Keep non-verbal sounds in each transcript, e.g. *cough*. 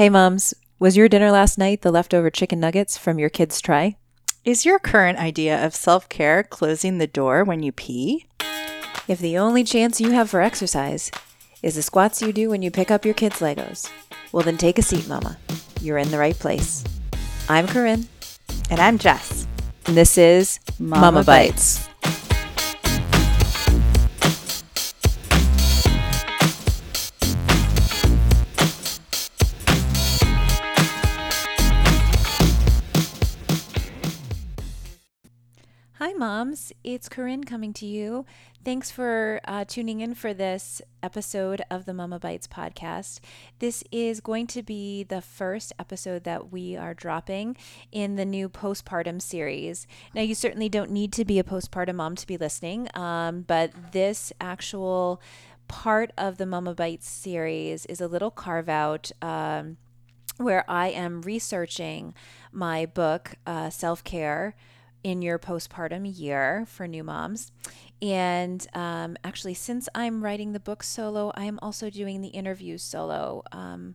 Hey, moms, was your dinner last night the leftover chicken nuggets from your kids' tray? Is your current idea of self care closing the door when you pee? If the only chance you have for exercise is the squats you do when you pick up your kids' Legos, well, then take a seat, Mama. You're in the right place. I'm Corinne. And I'm Jess. And this is Mama Mama, Bites. Hi, moms. It's Corinne coming to you. Thanks for uh, tuning in for this episode of the Mama Bites podcast. This is going to be the first episode that we are dropping in the new postpartum series. Now, you certainly don't need to be a postpartum mom to be listening, um, but this actual part of the Mama Bites series is a little carve out. Um, where I am researching my book, uh, Self Care in your postpartum year for new moms. And um, actually, since I'm writing the book solo, I am also doing the interviews solo. Um,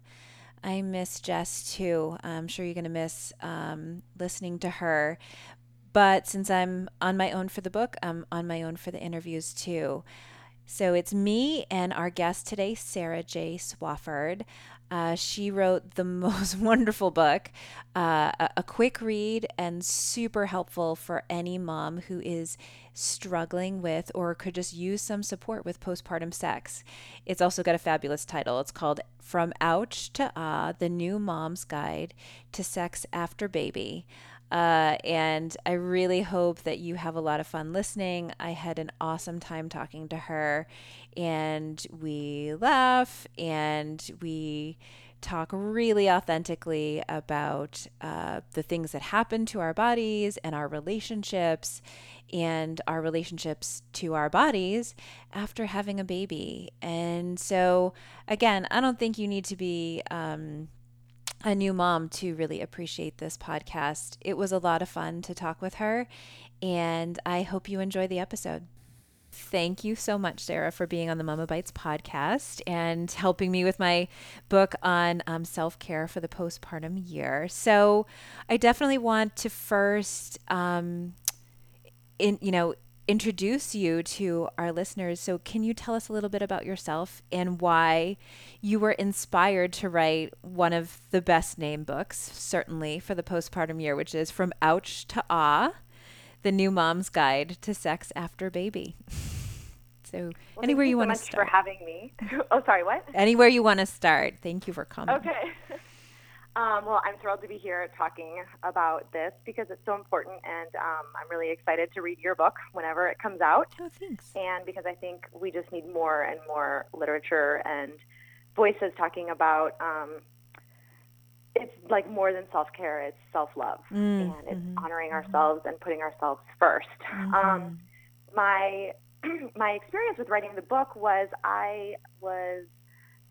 I miss Jess too. I'm sure you're going to miss um, listening to her. But since I'm on my own for the book, I'm on my own for the interviews too. So it's me and our guest today, Sarah J. Swofford. Uh, she wrote the *laughs* most wonderful book, uh, a, a quick read and super helpful for any mom who is struggling with or could just use some support with postpartum sex. It's also got a fabulous title. It's called From Ouch to Ah The New Mom's Guide to Sex After Baby. Uh, and I really hope that you have a lot of fun listening. I had an awesome time talking to her, and we laugh and we talk really authentically about uh, the things that happen to our bodies and our relationships and our relationships to our bodies after having a baby. And so, again, I don't think you need to be. Um, a new mom to really appreciate this podcast. It was a lot of fun to talk with her, and I hope you enjoy the episode. Thank you so much, Sarah, for being on the Mama Bites podcast and helping me with my book on um, self care for the postpartum year. So, I definitely want to first, um, in you know, introduce you to our listeners. So, can you tell us a little bit about yourself and why you were inspired to write one of the best named books, certainly for the postpartum year, which is From Ouch to Ah The New Mom's Guide to Sex After Baby? *laughs* So, well, anywhere you, you want to start. for having me. *laughs* oh, sorry, what? Anywhere you want to start. Thank you for coming. Okay. Um, well, I'm thrilled to be here talking about this because it's so important, and um, I'm really excited to read your book whenever it comes out. Oh, thanks. And because I think we just need more and more literature and voices talking about um, it's like more than self care; it's self love, Mm, and it's mhm, honoring mhm. ourselves and putting ourselves 1st Mhm. Um, my *clears throat* my experience with writing the book was I was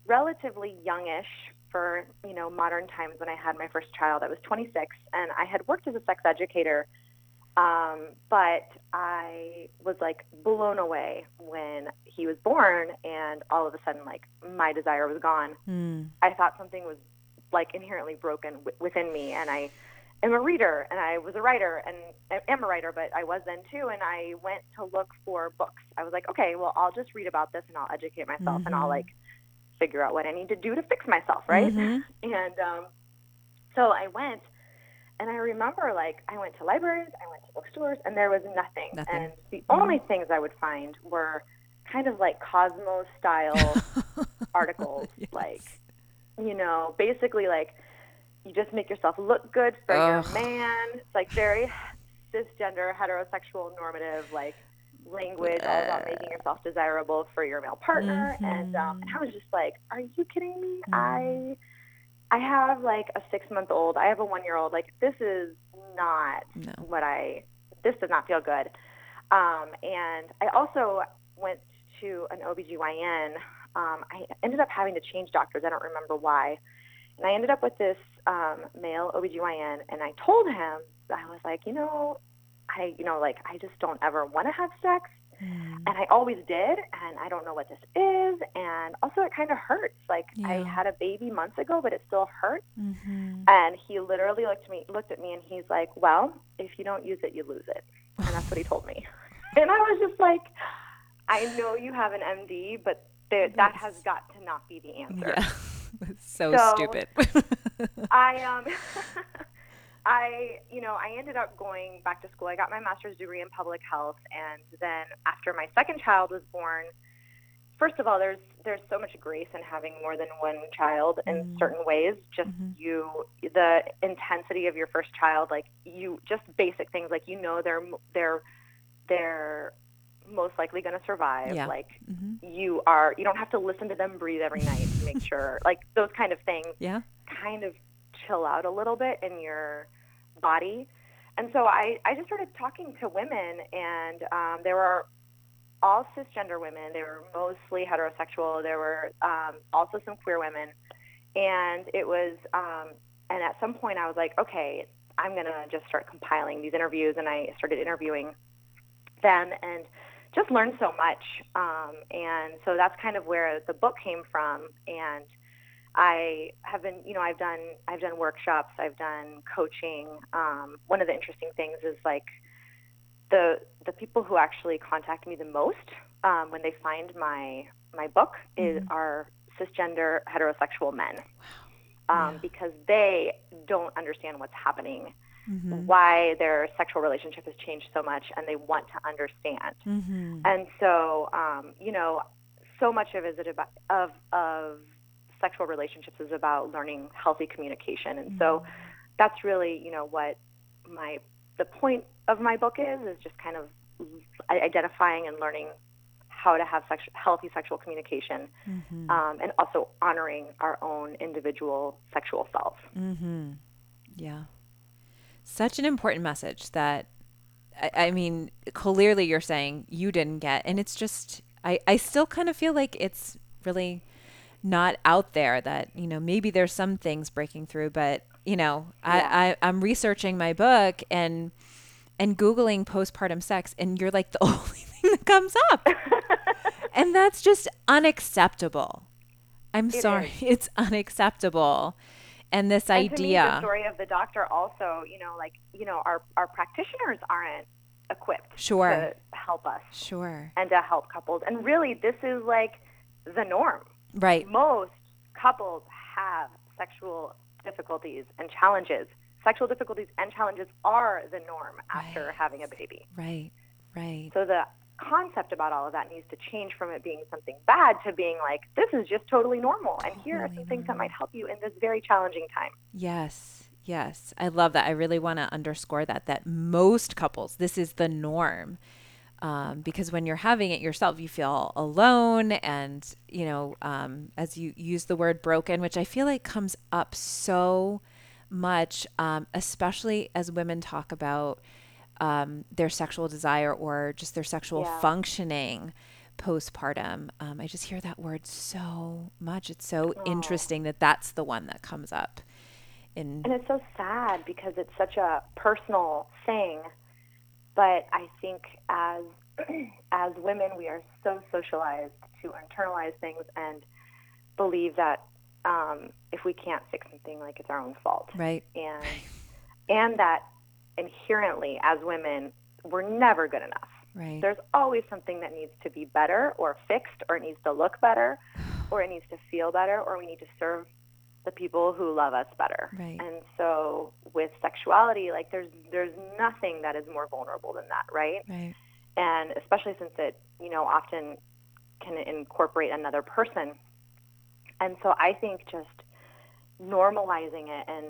relatively youngish for you know modern times when I had my first child. I was 26, and I had worked as a sex educator, um, but I was like blown away when he was born, and all of a sudden, like my desire was gone. Mm, I thought something was like inherently broken w- within me, and I am a reader, and I was a writer, and I am a writer, but I was then too, and I went to look for books. I was like, okay, well, I'll just read about this, and I'll educate myself, and I'll Mhm. like figure out what I need to do to fix myself, right? mhm. And um, so I went, and I remember like I went to libraries, I went to bookstores, and there was nothing. Nothing. And the only things I would find were kind of like Cosmos style *laughs* articles, Yes. like you know, basically like you just make yourself look good for your man. It's like very cisgender, heterosexual, normative, like language, all about making yourself desirable for your male partner. And um, and I was just like, are you kidding me? I I have like a six month old. I have a one year old. Like this is not No. what I. This does not feel good. Um, and I also went to an OBGYN. Um, I ended up having to change doctors. I don't remember why. And I ended up with this um, male OBGYN, and I told him, I was like, you know, I, you know, like I just don't ever want to have sex. Mm. And I always did, and I don't know what this is. And also, it kind of hurts. Like yeah. I had a baby months ago, but it still hurts. Mm-hmm. And he literally looked at me, looked at me, and he's like, "Well, if you don't use it, you lose it." And that's what he told me. *laughs* and I was just like, "I know you have an MD, but there, that has got to not be the *laughs* answer." *laughs* Yeah. so, so stupid. I um. I, you know, I ended up going back to school. I got my master's degree in public health, and then after my second child was born, first of all, there's there's so much grace in having more than one child in mm certain ways. Just mm-hmm. you, the intensity of your first child, like you, just basic things like you know they're they're they're most likely going to survive. Yeah. Like mm-hmm. you are, you don't have to listen to them breathe every night to make *laughs* sure. Like those kind of things. Yeah. Kind of chill out a little bit in your body. And so I, I just started talking to women, and um, there were all cisgender women. They were mostly heterosexual. There were um, also some queer women. And it was, um, and at some point I was like, okay, I'm going to just start compiling these interviews. And I started interviewing them and just learned so much. Um, and so that's kind of where the book came from. And I have been, you know, I've done I've done workshops, I've done coaching. Um, one of the interesting things is like the the people who actually contact me the most um, when they find my my book mm-hmm. is are cisgender heterosexual men, um, yeah. because they don't understand what's happening, mm-hmm. why their sexual relationship has changed so much, and they want to understand. Mm-hmm. And so, um, you know, so much of it is about of of sexual relationships is about learning healthy communication. And mm-hmm. so that's really, you know, what my the point of my book is is just kind of identifying and learning how to have sexu- healthy sexual communication mm-hmm. um, and also honoring our own individual sexual self. Mm-hmm. Yeah. Such an important message that, I, I, mean, clearly you're saying you didn't get. And it's just, I, I still kind of feel like it's really not out there that you know maybe there's some things breaking through but you know yeah. I, I i'm researching my book and and googling postpartum sex and you're like the *laughs* only thing that comes up. *laughs* And that's just unacceptable. I'm it sorry. is. *laughs* it's unacceptable. And this and idea to me, the story of the doctor also you know like you know our our practitioners aren't equipped sure. to help us sure. and to help couples. And really this is like the norm Right. Most couples have sexual difficulties and challenges. Sexual difficulties and challenges are the norm after right. having a baby. Right. Right. So the concept about all of that needs to change from it being something bad to being like this is just totally normal and here are some normal. things that might help you in this very challenging time. Yes. Yes. I love that. I really want to underscore that that most couples this is the norm um, because when you're having it yourself, you feel alone. And, you know, um, as you use the word broken, which I feel like comes up so much, um, especially as women talk about um, their sexual desire or just their sexual yeah. functioning postpartum. Um, I just hear that word so much. It's so oh. interesting that that's the one that comes up. In and it's so sad because it's such a personal thing but I think as *clears throat* as women, we are so socialized to internalize things and believe that um, if we can't fix something, like it's our own fault. Right. And and that inherently, as women, we're never good enough. Right. There's always something that needs to be better or fixed, or it needs to look better, or it needs to feel better, or we need to serve the people who love us better. Right. And so with sexuality, like there's there's nothing that is more vulnerable than that, right? Right. And especially since it, you know, often can incorporate another person. And so I think just normalizing it and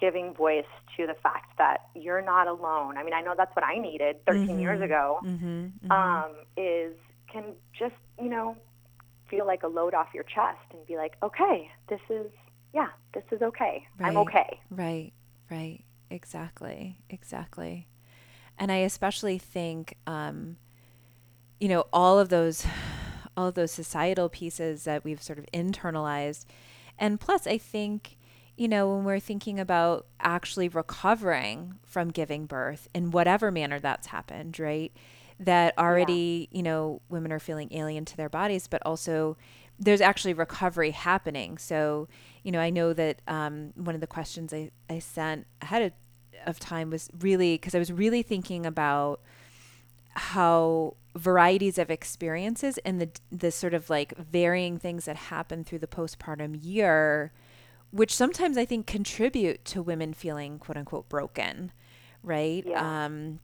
giving voice to the fact that you're not alone. I mean, I know that's what I needed 13 mm-hmm. years ago. Mm-hmm. Mm-hmm. Um, is can just you know feel like a load off your chest and be like, okay, this is yeah, this is okay. Right, I'm okay. Right, right. Exactly, exactly. And I especially think, um, you know, all of those, all of those societal pieces that we've sort of internalized, and plus, I think, you know, when we're thinking about actually recovering from giving birth in whatever manner that's happened, right? that already, yeah. you know, women are feeling alien to their bodies, but also there's actually recovery happening. So, you know, I know that um, one of the questions I, I sent ahead of, of time was really because I was really thinking about how varieties of experiences and the the sort of like varying things that happen through the postpartum year which sometimes I think contribute to women feeling quote unquote broken, right? Yeah. Um,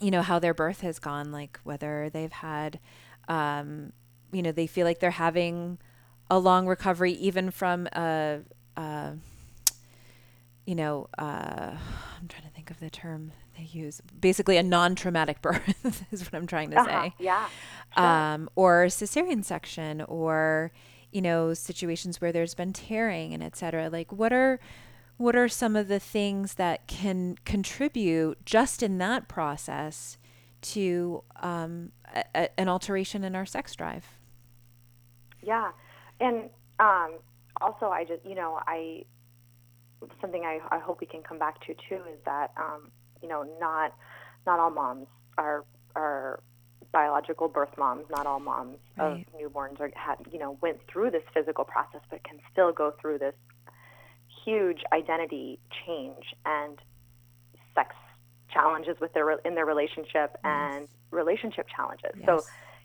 you know, how their birth has gone, like whether they've had, um, you know, they feel like they're having a long recovery even from a, a you know, uh, I'm trying to think of the term they use. Basically, a non-traumatic *laughs* birth is what I'm trying to uh-huh. say. Yeah. Sure. Um, or cesarean section, or you know situations where there's been tearing and etc like what are what are some of the things that can contribute just in that process to um, a, a, an alteration in our sex drive yeah and um, also i just you know i something I, I hope we can come back to too is that um, you know not not all moms are are biological birth moms, not all moms right. of newborns are had you know went through this physical process, but can still go through this huge identity change and sex challenges with their in their relationship yes. and relationship challenges. Yes. So,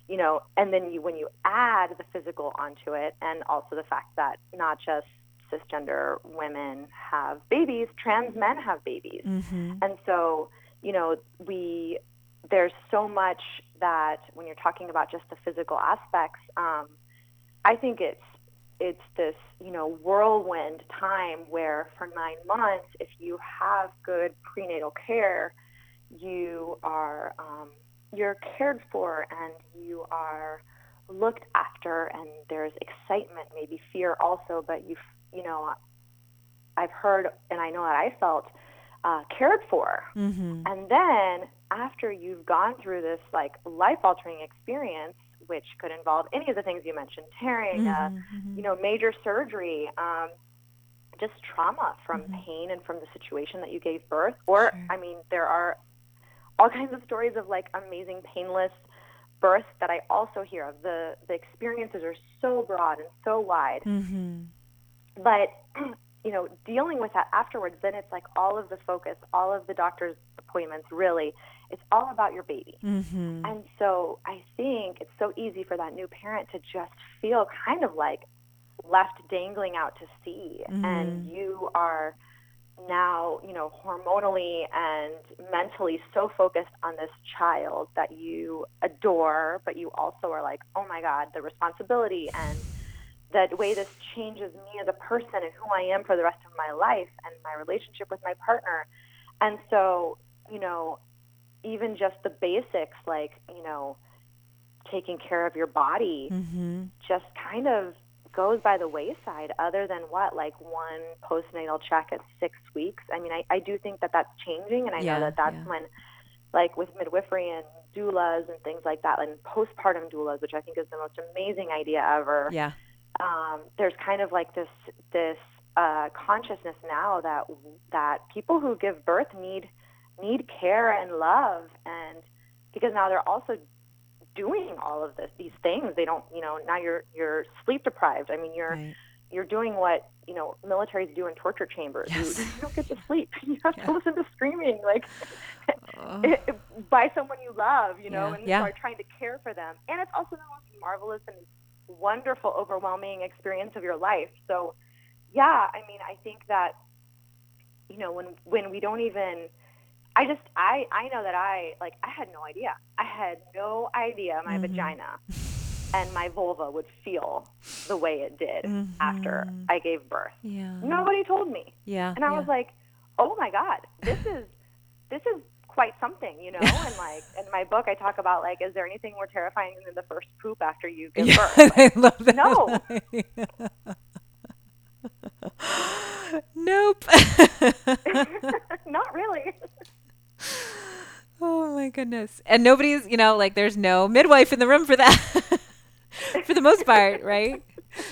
you know, and then you when you add the physical onto it, and also the fact that not just cisgender women have babies, trans men have babies, mm-hmm. and so you know we there's so much that when you're talking about just the physical aspects, um, I think it's it's this you know whirlwind time where for nine months, if you have good prenatal care, you are um, you're cared for and you are looked after, and there's excitement, maybe fear also, but you you know I've heard and I know that I felt uh, cared for, mm-hmm. and then after you've gone through this like life altering experience, which could involve any of the things you mentioned, tearing, uh, mm-hmm, uh, you know, major surgery, um, just trauma from mm-hmm. pain and from the situation that you gave birth. Or, sure. I mean, there are all kinds of stories of like amazing painless births that I also hear of. The the experiences are so broad and so wide. Mm-hmm. But *clears throat* you know, dealing with that afterwards, then it's like all of the focus, all of the doctor's appointments, really, it's all about your baby. Mm-hmm. And so I think it's so easy for that new parent to just feel kind of like left dangling out to sea. Mm-hmm. And you are now, you know, hormonally and mentally so focused on this child that you adore, but you also are like, oh my God, the responsibility and the way this changes me as a person and who I am for the rest of my life and my relationship with my partner. And so, you know, even just the basics like, you know, taking care of your body mm-hmm. just kind of goes by the wayside other than what like one postnatal check at six weeks i mean i, I do think that that's changing and i yeah, know that that's yeah. when like with midwifery and doulas and things like that and postpartum doulas which i think is the most amazing idea ever yeah um, there's kind of like this this uh, consciousness now that that people who give birth need need care and love and because now they're also doing all of this these things they don't you know now you're you're sleep deprived i mean you're right. you're doing what you know militaries do in torture chambers yes. you, you, don't get to sleep *laughs* you have yeah. to listen to screaming like oh. *laughs* by someone you love you know yeah. and yeah. are trying to care for them and it's also the most marvelous and wonderful overwhelming experience of your life so yeah i mean i think that you know when when we don't even I just I I know that I like I had no idea. I had no idea my mm-hmm. vagina *laughs* and my vulva would feel the way it did mm-hmm. after I gave birth. Yeah. Nobody told me. Yeah. And I yeah. was like, "Oh my god, this is this is quite something, you know?" and like *laughs* in my book I talk about like is there anything more terrifying than the first poop after you give yeah, birth? *laughs* Like, I love that. No. nope. Not really. Oh my goodness. And nobody's, you know, like there's no midwife in the room for that. *laughs* for the most part, right?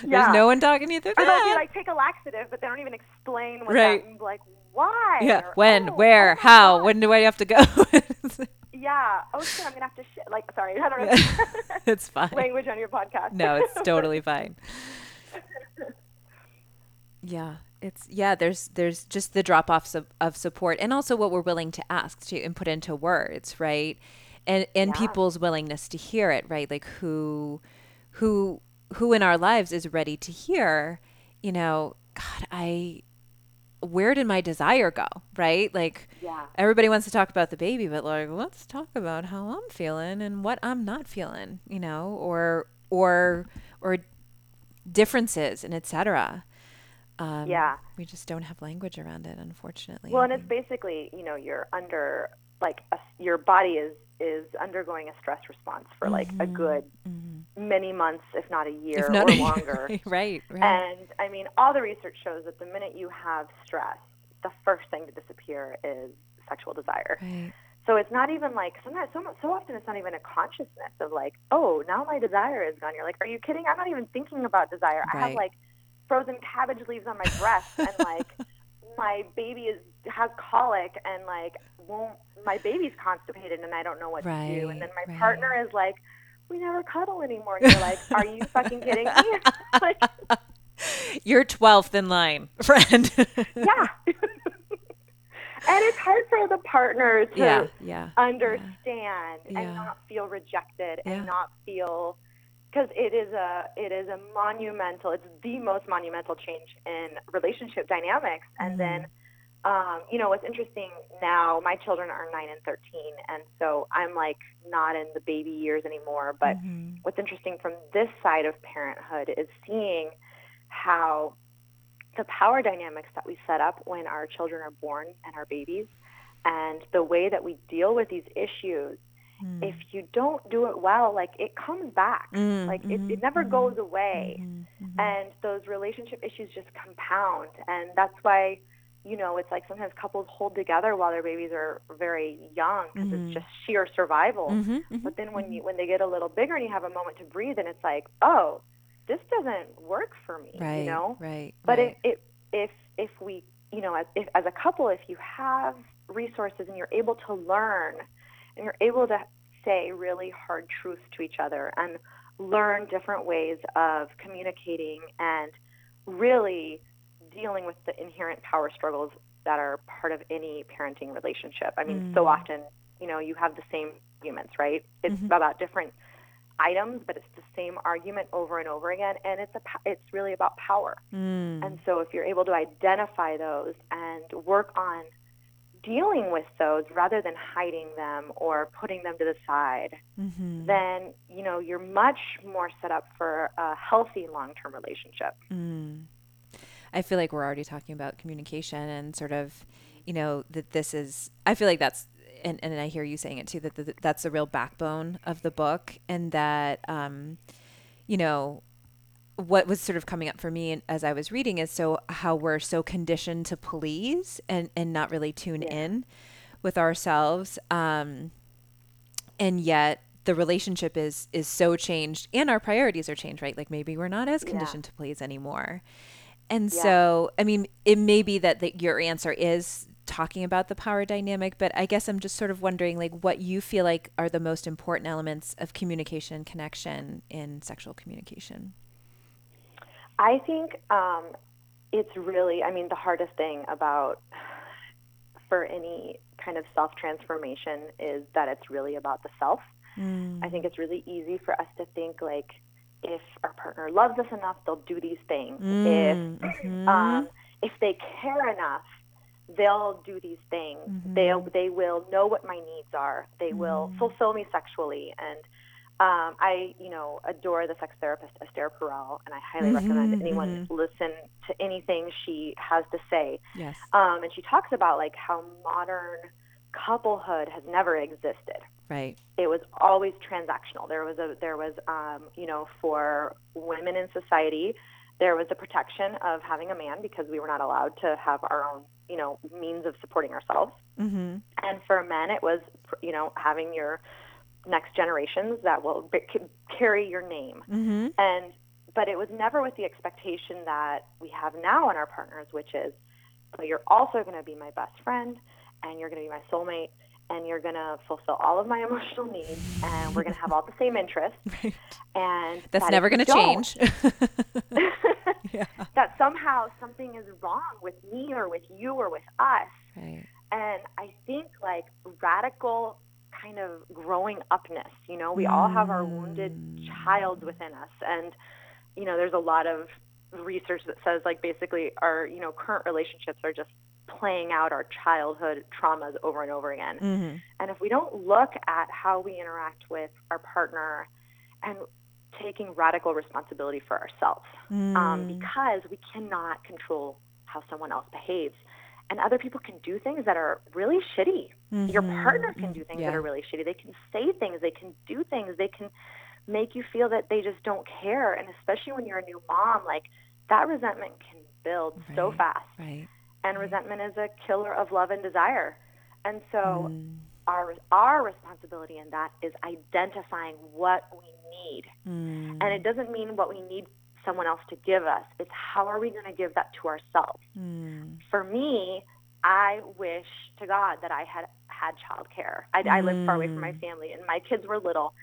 Yeah. *laughs* There's no one talking you through or that. they'll be like take a laxative, but they don't even explain what Right. that means. Like why? yeah. Or, When, oh, where, oh how, God. when do I have to go? Yeah, *laughs* yeah. Oh shit, I'm gonna have to shit. Like, sorry, I don't know. it's fine. Language on your podcast. no, it's totally fine. Yeah, it's yeah. There's there's just the drop offs of, of support, and also what we're willing to ask to and put into words, right? And and Yeah. people's willingness to hear it, right? Like who who who in our lives is ready to hear, you know, God, I where did my desire go, right? Like Yeah. everybody wants to talk about the baby, but like let's talk about how I'm feeling and what I'm not feeling, you know, or or or differences and etc. Um, Yeah. we just don't have language around it, unfortunately. Well, and it's basically, you know, you're under like a, your body is is undergoing a stress response for like a good many months, if not a year Mm-hmm. not or a year, longer. *laughs* right? Right. And I mean, all the research shows that the minute you have stress, the first thing to disappear is sexual desire. right. So it's not even like sometimes so, so often it's not even a consciousness of like, oh, now my desire is gone. You're like, are you kidding? I'm not even thinking about desire. I have like frozen cabbage leaves on my breast and *laughs* like my baby is has colic and like won't my baby's constipated and I don't know what to do. And then my Right, partner is like, we never cuddle anymore. And you're like, are you fucking kidding me? *laughs* like, *laughs* You're twelfth in line, friend. yeah. and it's hard for the partner to yeah, yeah. understand Yeah. and not feel rejected and not feel because it is a it is a monumental it's the most monumental change in relationship dynamics Mm-hmm. and then um, you know what's interesting now my children are 9 and 13 and so i'm like not in the baby years anymore but Mhm. what's interesting from this side of parenthood is seeing how the power dynamics that we set up when our children are born and our babies and the way that we deal with these issues Mm. if you don't do it well like it comes back. Mm, like it, mhm, it never mhm, goes away. mhm, mhm. and those relationship issues just compound. And that's why you know it's like sometimes couples hold together while their babies are very young because it's just sheer survival. Mhm, mhm, but then when you when they get a little bigger and you have a moment to breathe and it's like oh this doesn't work for me right, you know? right, but right. if, if if if we you know as if, as a couple if you have resources and you're able to learn and you're able to say really hard truths to each other and learn different ways of communicating and really dealing with the inherent power struggles that are part of any parenting relationship. I mean, so Mm. often, you know, you have the same arguments, right? It's Mhm. about different items, but it's the same argument over and over again, and it's a it's really about power. Mm. And so if you're able to identify those and work on dealing with those rather than hiding them or putting them to the side, Mhm. then you know you're much more set up for a healthy long-term relationship. Mm. I feel like we're already talking about communication and sort of, you know, that this is, I feel like that's, and, and I hear you saying it too, that the, that's the real backbone of the book and that, um, you know, what was sort of coming up for me as I was reading is so how we're so conditioned to please and, and not really tune Yeah. in with ourselves. Um, and yet the relationship is is so changed and our priorities are changed right like maybe we're not as Yeah. conditioned to please anymore and Yeah. so i mean it may be that the, your answer is talking about the power dynamic but i guess i'm just sort of wondering like what you feel like are the most important elements of communication and connection in sexual communication I think um, it's really, I mean, the hardest thing about for any kind of self transformation is that it's really about the self. I think it's really easy for us to think like if our partner loves us enough, they'll do these things. If Mm, um, if they care enough, they'll do these things. Mhm. They'll they will know what my needs are. They will Mhm. fulfill me sexually. And um, I, you know, adore the sex therapist Esther Perel, and I highly recommend Mhm, anyone listen to anything she has to say. yes Um, and she talks about like how modern couplehood has never existed right it was always transactional. There was a there was um, you know for women in society, there was the protection of having a man because we were not allowed to have our own you know means of supporting ourselves. mm-hmm. And for men, it was you know having your next generations that will b- carry your name. Mm-hmm. And but it was never with the expectation that we have now in our partners, which is, but you're also going to be my best friend, and you're going to be my soulmate, and you're going to fulfill all of my *laughs* emotional needs and we're going to have all the same interests. *laughs* Right. And That's that never going to change. *laughs* yeah. that somehow something is wrong with me or with you or with us. Right. And I think like radical kind of growing upness, you know, we all have our wounded child within us. And, you know, there's a lot of research that says like basically our, you know, current relationships are just playing out our childhood traumas over and over again. Mm-hmm. And if we don't look at how we interact with our partner and taking radical responsibility for ourselves, Mm. um, because we cannot control how someone else behaves. And other people can do things that are really shitty. Your Mhm. partner can do things Yeah. that are really shitty. They can say things, they can do things, they can make you feel that they just don't care. And especially when you're a new mom, like that resentment can build so fast. Right. And resentment is a killer of love and desire. And so Mm. our our responsibility in that is identifying what we need. Mm. And it doesn't mean what we need someone else to give us. It's how are we going to give that to ourselves? Mm. For me, I wish to God that I had had childcare. I, I lived far away from my Mm. family, and my kids were little.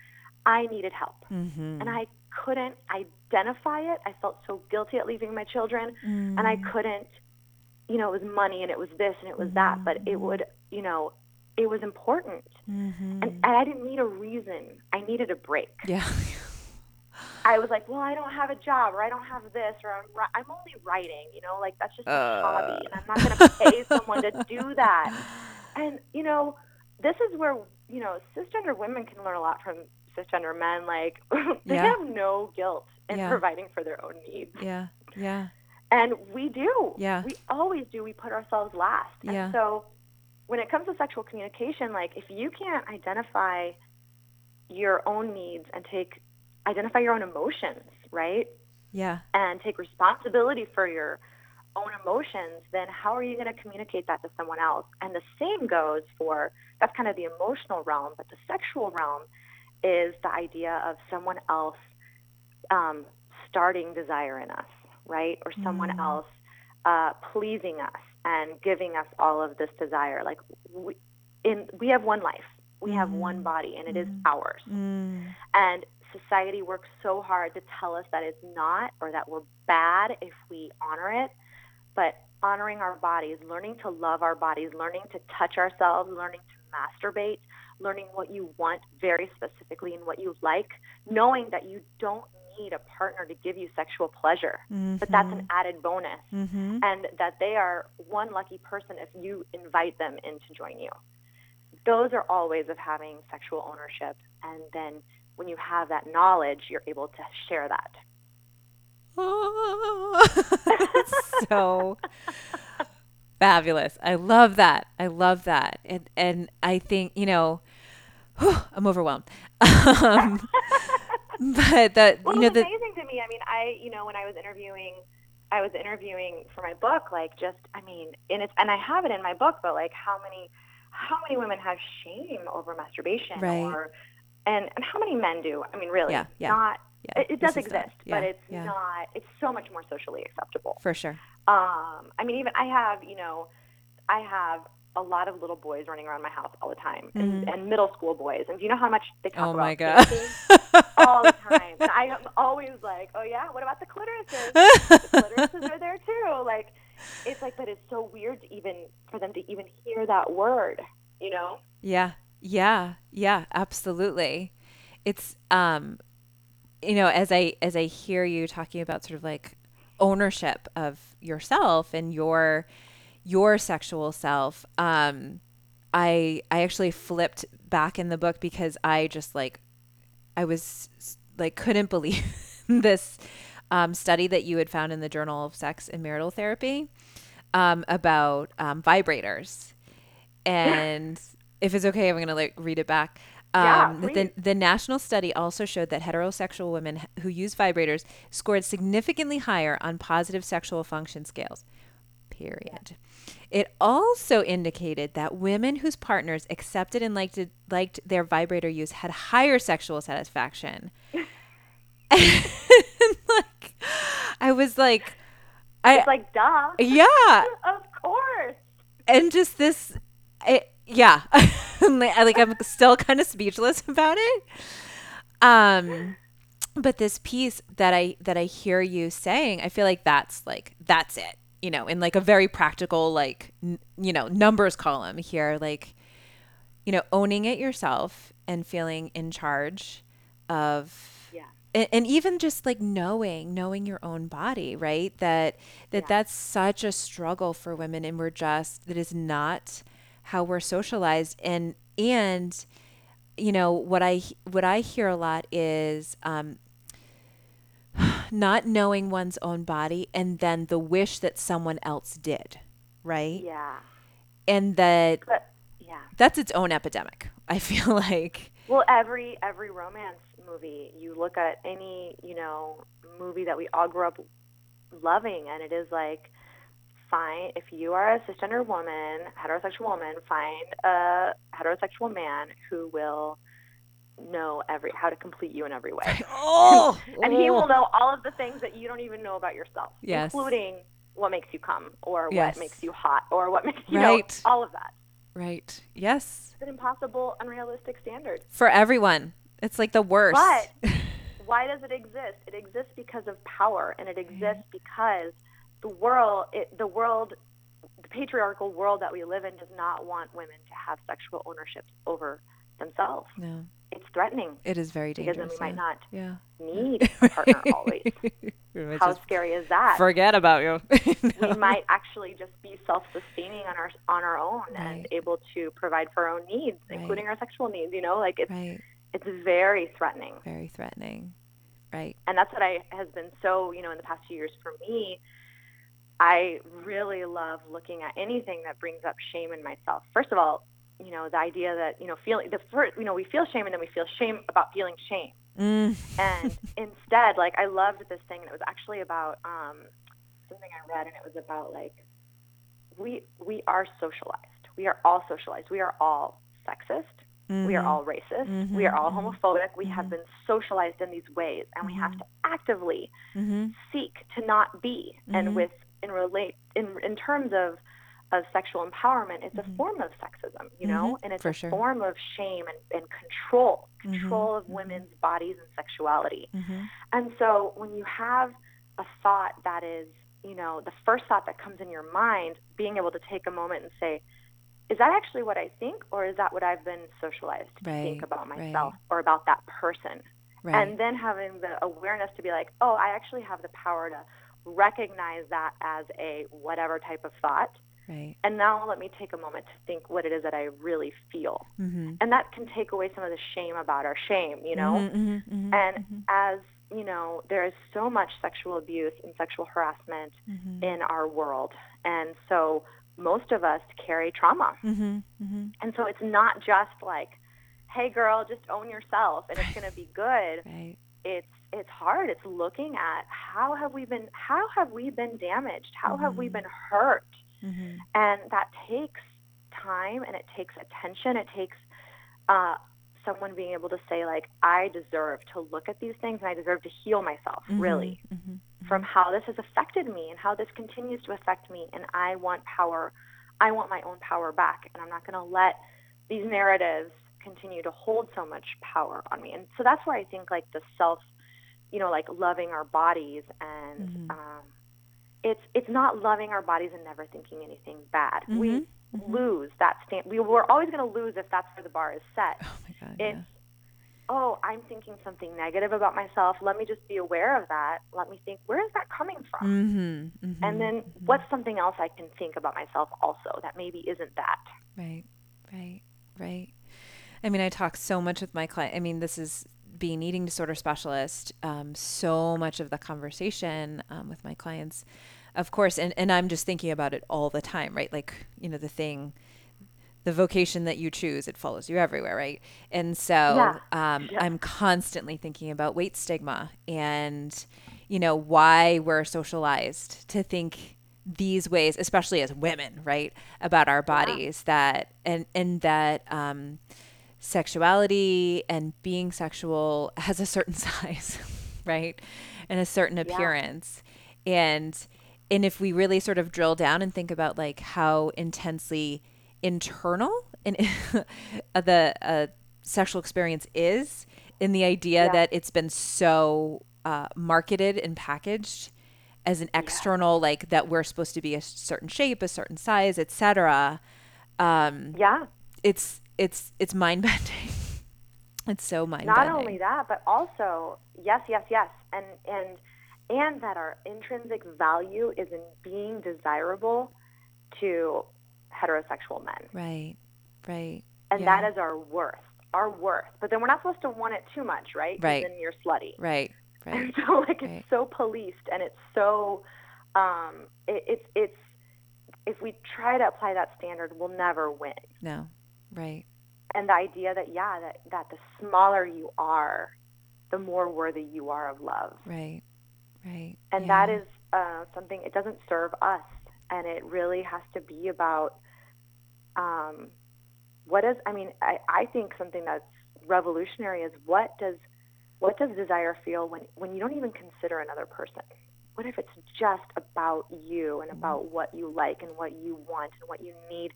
I needed help, Mhm. and I couldn't identify it. I felt so guilty at leaving my children, and I Mm. couldn't. You know, it was money, and it was this, and it was that, but it would, you know, it was important, Mhm. and, and I didn't need a reason. I needed a break. yeah. *laughs* I was like, well, I don't have a job, or I don't have this, or I'm, ri- I'm only writing, you know, like that's just a Uh. hobby, and I'm not going to pay *laughs* someone to do that. And you know, this is where you know cisgender women can learn a lot from cisgender men. Like *laughs* they Yeah. have no guilt in Yeah. providing for their own needs, Yeah. Yeah. and we do. Yeah. we always do. We put ourselves last. Yeah. And so, when it comes to sexual communication, like if you can't identify your own needs and take identify your own emotions, right? Yeah. and take responsibility for your own emotions, then how are you going to communicate that to someone else? And the same goes for that's kind of the emotional realm, but the sexual realm is the idea of someone else um, starting desire in us, right? Or someone Mm. else uh, pleasing us and giving us all of this desire. Like we, in we have one life, we have one Mhm. body, and it is Mhm. ours. Mm. And society works so hard to tell us that it's not or that we're bad if we honor it. But honoring our bodies, learning to love our bodies, learning to touch ourselves, learning to masturbate, learning what you want very specifically and what you like, knowing that you don't need a partner to give you sexual pleasure, but that's an added bonus. Mm-hmm. And that they are one lucky person if you invite them in to join you. Those are all ways of having sexual ownership. And then when you have that knowledge, you're able to share that. *laughs* so fabulous. I love that. I love that. And and I think, you know, I'm overwhelmed. *laughs* Um, but that Well, you know the amazing to me. I mean, I, you know, when I was interviewing, I was interviewing for my book, like just, I mean, and it's, and I have it in my book, but like how many, how many women have shame over masturbation Right. or, and, and how many men do? I mean, really, Yeah, yeah. not, yeah, it, it does exist, yeah, but it's yeah, not, it's so much more socially acceptable. for sure. Um, I mean, even I have, you know, I have a lot of little boys running around my house all the time, and, and middle school boys. And do you know how much they talk Mm-hmm. Oh about my god. all the time? And I am always like, oh yeah, what about the clitorises? the clitorises are there too. Like, it's like, but it's so weird to even for them to even hear that word, you know? Yeah. Yeah. Yeah, absolutely. It's um you know, as I as I hear you talking about sort of like ownership of yourself and your your sexual self, um I I actually flipped back in the book because I just like I was like couldn't believe *laughs* this um, study that you had found in the Journal of Sex and Marital Therapy um, about um, vibrators. And if it's okay, I'm going to like read it back. Yeah, Um, the, the national study also showed that heterosexual women who use vibrators scored significantly higher on positive sexual function scales. Period. It also indicated that women whose partners accepted and liked liked their vibrator use had higher sexual satisfaction. *laughs* *laughs* like, I was like, I It's like, duh, yeah, *laughs* of course. and just this, it, yeah, *laughs* like I'm still kind of speechless *laughs* about it. Um but this piece that I that I hear you saying, I feel like that's like that's it. You know, in like a very practical like n- you know, numbers column here like you know, owning it yourself and feeling in charge of Yeah. and, and even just like knowing knowing your own body right that that Yeah. that's such a struggle for women and we're just that is not how we're socialized and and you know what i what i hear a lot is um *sighs* not knowing one's own body and then the wish that someone else did right Yeah. and that But yeah. that's its own epidemic *laughs* i feel like Well, every every romance movie, you look at any you know movie that we all grew up loving, and it is like, fine if you are a cisgender woman, heterosexual woman, find a heterosexual man who will know every how to complete you in every way, *laughs* oh and he will oh. know all of the things that you don't even know about yourself, Yes. including what makes you come, or Yes. what makes you hot, or what *laughs* makes you Right. know all of that. right yes It's an impossible, unrealistic standard. for everyone it's like the worst But *laughs* why does it exist? It exists because of power, and it exists mm-hmm. because the world, it, the world, the patriarchal world that we live in, does not want women to have sexual ownership over themselves. no It's threatening it is very dangerous. because then we might not yeah need *laughs* a partner always. *laughs* How scary is that? forget about you we *laughs* might actually just be self-sustaining on our on our own and able to provide for our own needs, Right. including our sexual needs. You know, like it's right it's very threatening. very threatening right and that's what I has been so you know in the past few years for me. I really love looking at anything that brings up shame in myself. First of all, you know the idea that you know feeling the first you know we feel shame and then we feel shame about feeling shame. mm. And *laughs* instead, like I loved this thing, and it was actually about um, something I read, and it was about like we we are socialized. We are all socialized. We are all sexist. We are Mhm. all racist. We are all Mhm, mhm, homophobic. We have mhm. been socialized in these ways, and we have to actively seek to not be. And with in relate in in terms of of sexual empowerment, it's Mhm. a form of sexism, you know, and it's for a sure. form of shame and, and control, Mhm, control of mhm. women's bodies and sexuality. Mhm. And so when you have a thought that is, you know, the first thought that comes in your mind, being able to take a moment and say, is that actually what I think, or is that what I've been socialized to think Right, about right. myself or about that person? right And then having the awareness to be like, oh, I actually have the power to recognize that as a whatever type of thought. right And now let me take a moment to think what it is that I really feel. Mhm. And that can take away some of the shame about our shame, you know? Mhm, mhm, mhm, And mhm, as you know, there is so much sexual abuse and sexual harassment mhm. in our world. And so most of us carry trauma. And so it's not just like, hey girl, just own yourself and it's going to be good. right It's it's hard. It's looking at how have we been how have we been damaged? How have we Mhm. been hurt? Mhm. And that takes time and it takes attention. It takes uh, someone being able to say, like, I deserve to look at these things and I deserve to heal myself, really, Mhm, mhm. from how this has affected me and how this continues to affect me. And I want power. I want my own power back. And I'm not going to let these narratives continue to hold so much power on me. And so that's where I think, like, the self, you know, like loving our bodies and, Mhm. um, it's it's not loving our bodies and never thinking anything bad. We Mhm, mhm. lose that stand. We we're always going to lose if that's where the bar is set. oh my god It's yeah. oh, I'm thinking something negative about myself. Let me just be aware of that. Let me think where is that coming from, Mhm, mhm, and then mhm. what's something else I can think about myself also that maybe isn't that. Right, right, right. I mean, I talk so much with my client. I mean, this is being eating disorder specialist. Um, so much of the conversation um, with my clients, of course, and, and I'm just thinking about it all the time, right? Like, you know, the thing, the vocation that you choose, it follows you everywhere, right? And so Yeah. um, Yeah. I'm constantly thinking about weight stigma and, you know, why we're socialized to think these ways, especially as women, right, about our bodies that and and that um, sexuality and being sexual *laughs* has a certain size, *laughs* right, and a certain appearance, and and if we really sort of drill down and think about like how intensely internal an *laughs* the uh, sexual experience is in the idea Yeah. that it's been so uh, marketed and packaged as an external like that we're supposed to be a certain shape a certain size etc um Yeah. it's it's it's mind bending *laughs* it's so mind bending. Not only that, but also yes, yes, yes, and and and that our intrinsic value is in being desirable to heterosexual men, right right and Yeah. that is our worth, our worth. But then we're not supposed to want it too much, right? Right. Then you're slutty. right *laughs* right And so like Right. it's so policed and it's so um it, it's it's if we try to apply that standard, we'll never win. no right And the idea that yeah, that that the smaller you are, the more worthy you are of love. right right And yeah. that is uh, something it doesn't serve us and it really has to be about um what is I mean, I, I think something that's revolutionary is what does what does desire feel when when you don't even consider another person? What if it's just about you and about what you like and what you want and what you need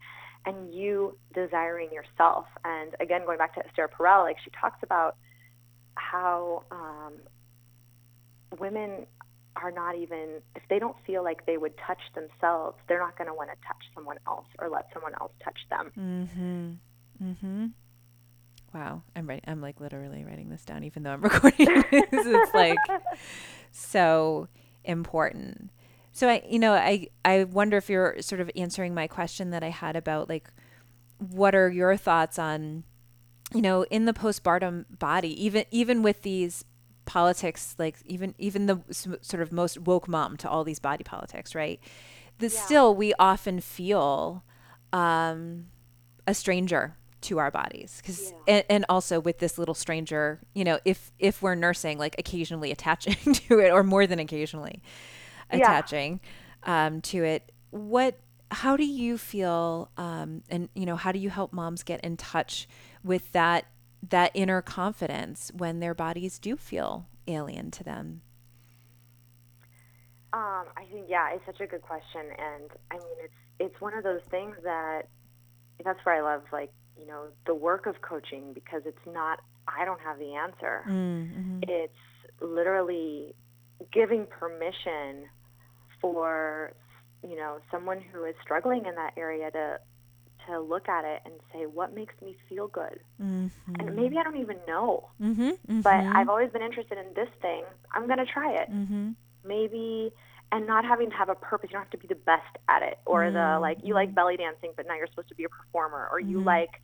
and you desiring yourself? And again, going back to Esther Perel, like she talks about how um, women are not even if they don't feel like they would touch themselves, they're not going to want to touch someone else or let someone else touch them. Mm-hmm. Mm-hmm. Wow. I'm right. I'm like literally writing this down, even though I'm *laughs* recording this. It's like so important. So I, you know, I, I wonder if you're sort of answering my question that I had about like, what are your thoughts on, you know, in the postpartum body, even, even with these politics, like even, even the sort of most woke mom to all these body politics, right? The still, we often feel, um, a stranger to our bodies. Because and, and also with this little stranger you know if if we're nursing like occasionally attaching *laughs* to it or more than occasionally Yeah. attaching um, to it what how do you feel um, and you know how do you help moms get in touch with that that inner confidence when their bodies do feel alien to them Um, I think yeah, it's such a good question, and I mean it's it's one of those things that that's where I love like you know the work of coaching because it's not I don't have the answer. mm-hmm. It's literally giving permission for you know someone who is struggling in that area to to look at it and say what makes me feel good, Mm-hmm. and maybe I don't even know, Mm-hmm. but I've always been interested in this thing. I'm gonna try it. mm-hmm. maybe and not having to have a purpose you don't have to be the best at it or the like you like belly dancing but now you're supposed to be a performer or you like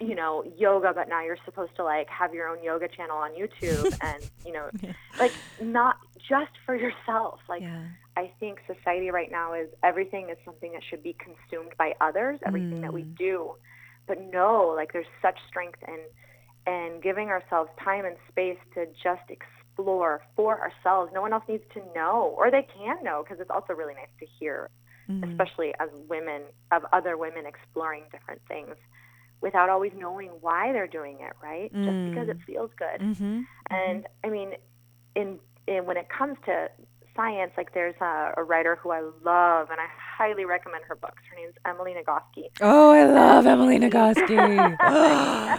you know yoga but now you're supposed to like have your own yoga channel on youtube *laughs* and you know like not just for yourself like yeah i think society right now is everything is something that should be consumed by others everything that we Mm. do but no like there's such strength in and giving ourselves time and space to just explore for ourselves no one else needs to know or they can know because it's also really nice to hear Mhm. especially as women of other women exploring different things without always knowing why they're doing it right just because it feels good Mhm. and I mean, in, in when it comes to science, like there's a, a writer who I love, and I highly recommend her books. Her name's Emily Nagoski. Oh, I love Emily Nagoski.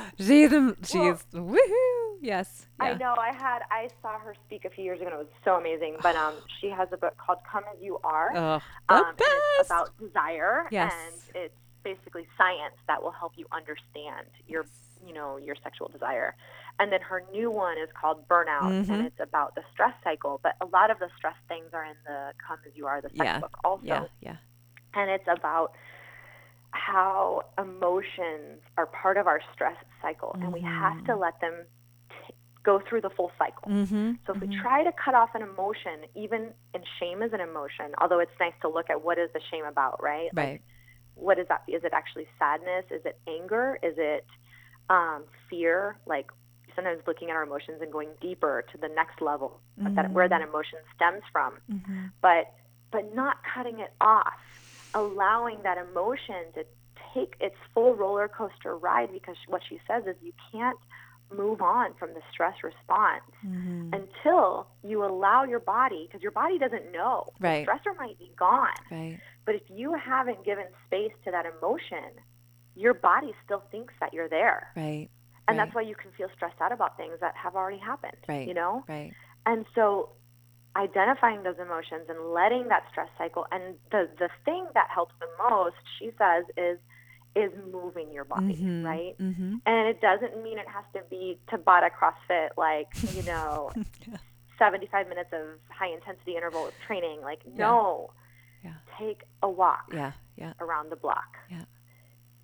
*laughs* *gasps* she's a, she's woohoo. Yes. I know I had I saw her speak a few years ago, and it was so amazing. But um, *sighs* she has a book called "Come as You Are." Oh, um, best. it's about desire, Yes. and it's basically science that will help you understand your you know your sexual desire. And then her new one is called Burnout, Mhm. and it's about the stress cycle. But a lot of the stress things are in the "Come as You Are" the sex Yeah. book also. yeah. Yeah. and it's about how emotions are part of our stress cycle and we have to let them t- go through the full cycle. Mm-hmm. So if we try to cut off an emotion, even and shame is an emotion, although it's nice to look at what is the shame about, right? Like, Right. what is that? Is it actually sadness? Is it anger? Is it um, fear? Like sometimes looking at our emotions and going deeper to the next level, of that where that emotion stems from Mm-hmm. but but not cutting it off, allowing that emotion to take its full roller coaster ride because what she says is you can't move on from the stress response Mm-hmm. until you allow your body because your body doesn't know Right. the stressor might be gone Right. but if you haven't given space to that emotion your body still thinks that you're there. Right. And right. that's why you can feel stressed out about things that have already happened. Right. You know? Right. And so identifying those emotions and letting that stress cycle and the the thing that helps the most, she says, is is moving your body, Mhm. right? Mm-hmm. And it doesn't mean it has to be Tabata CrossFit, like, you *laughs* know, 75 minutes of high intensity interval training. Like, no. Yeah. Take a walk Yeah. Yeah. around the block. Yeah.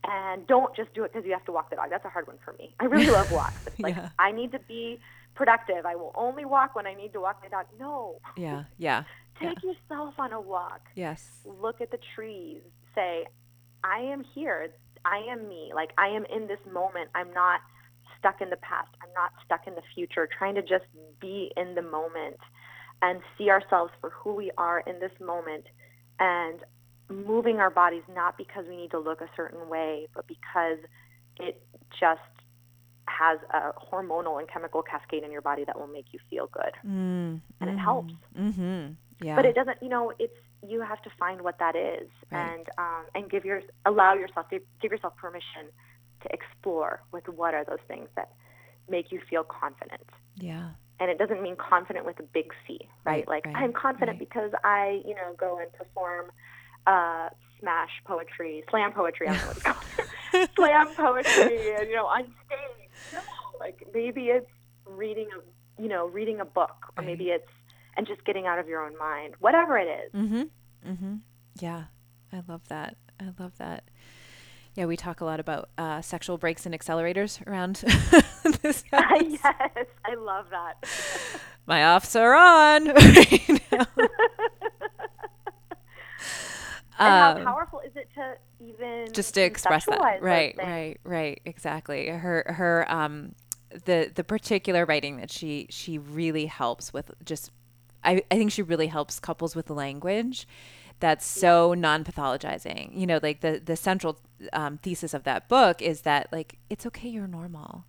And don't just do it because you have to walk the dog. That's a hard one for me. I really love *laughs* walks. It's like, Yeah. I need to be productive. I will only walk when I need to walk my dog. No. Yeah. *laughs* Yeah. Take yourself on a walk. Yes. Look at the trees. Say, I am here. I am me. Like, I am in this moment. I'm not stuck in the past. I'm not stuck in the future. Trying to just be in the moment and see ourselves for who we are in this moment and moving our bodies not because we need to look a certain way, but because it just has a hormonal and chemical cascade in your body that will make you feel good. Mm, And it helps. Mm-hmm. Yeah. But it doesn't, you know, it's you have to find what that is Right. and um, and give your allow yourself give, give yourself permission to explore with what are those things that make you feel confident. yeah. And it doesn't mean confident with a big C, right? Right, like right, I'm confident because I, you know, go and perform uh, smash poetry, slam poetry, I don't know what it's called. *laughs* slam poetry, and, you know, on stage. No, like maybe it's reading a, you know, reading a book, or Right. maybe it's and just getting out of your own mind, whatever it is. Mm-hmm. Mm-hmm. Yeah. I love that. I love that. Yeah, we talk a lot about uh, sexual brakes and accelerators around *laughs* this. *laughs* house. yes, I love that. My offs are on. right and how Um, powerful is it to even just to express that. right right right. Exactly. Her her um the the particular writing that she she really helps with just i i think she really helps couples with language that's so non-pathologizing. You know like the the central um, thesis of that book is that like it's okay you're normal.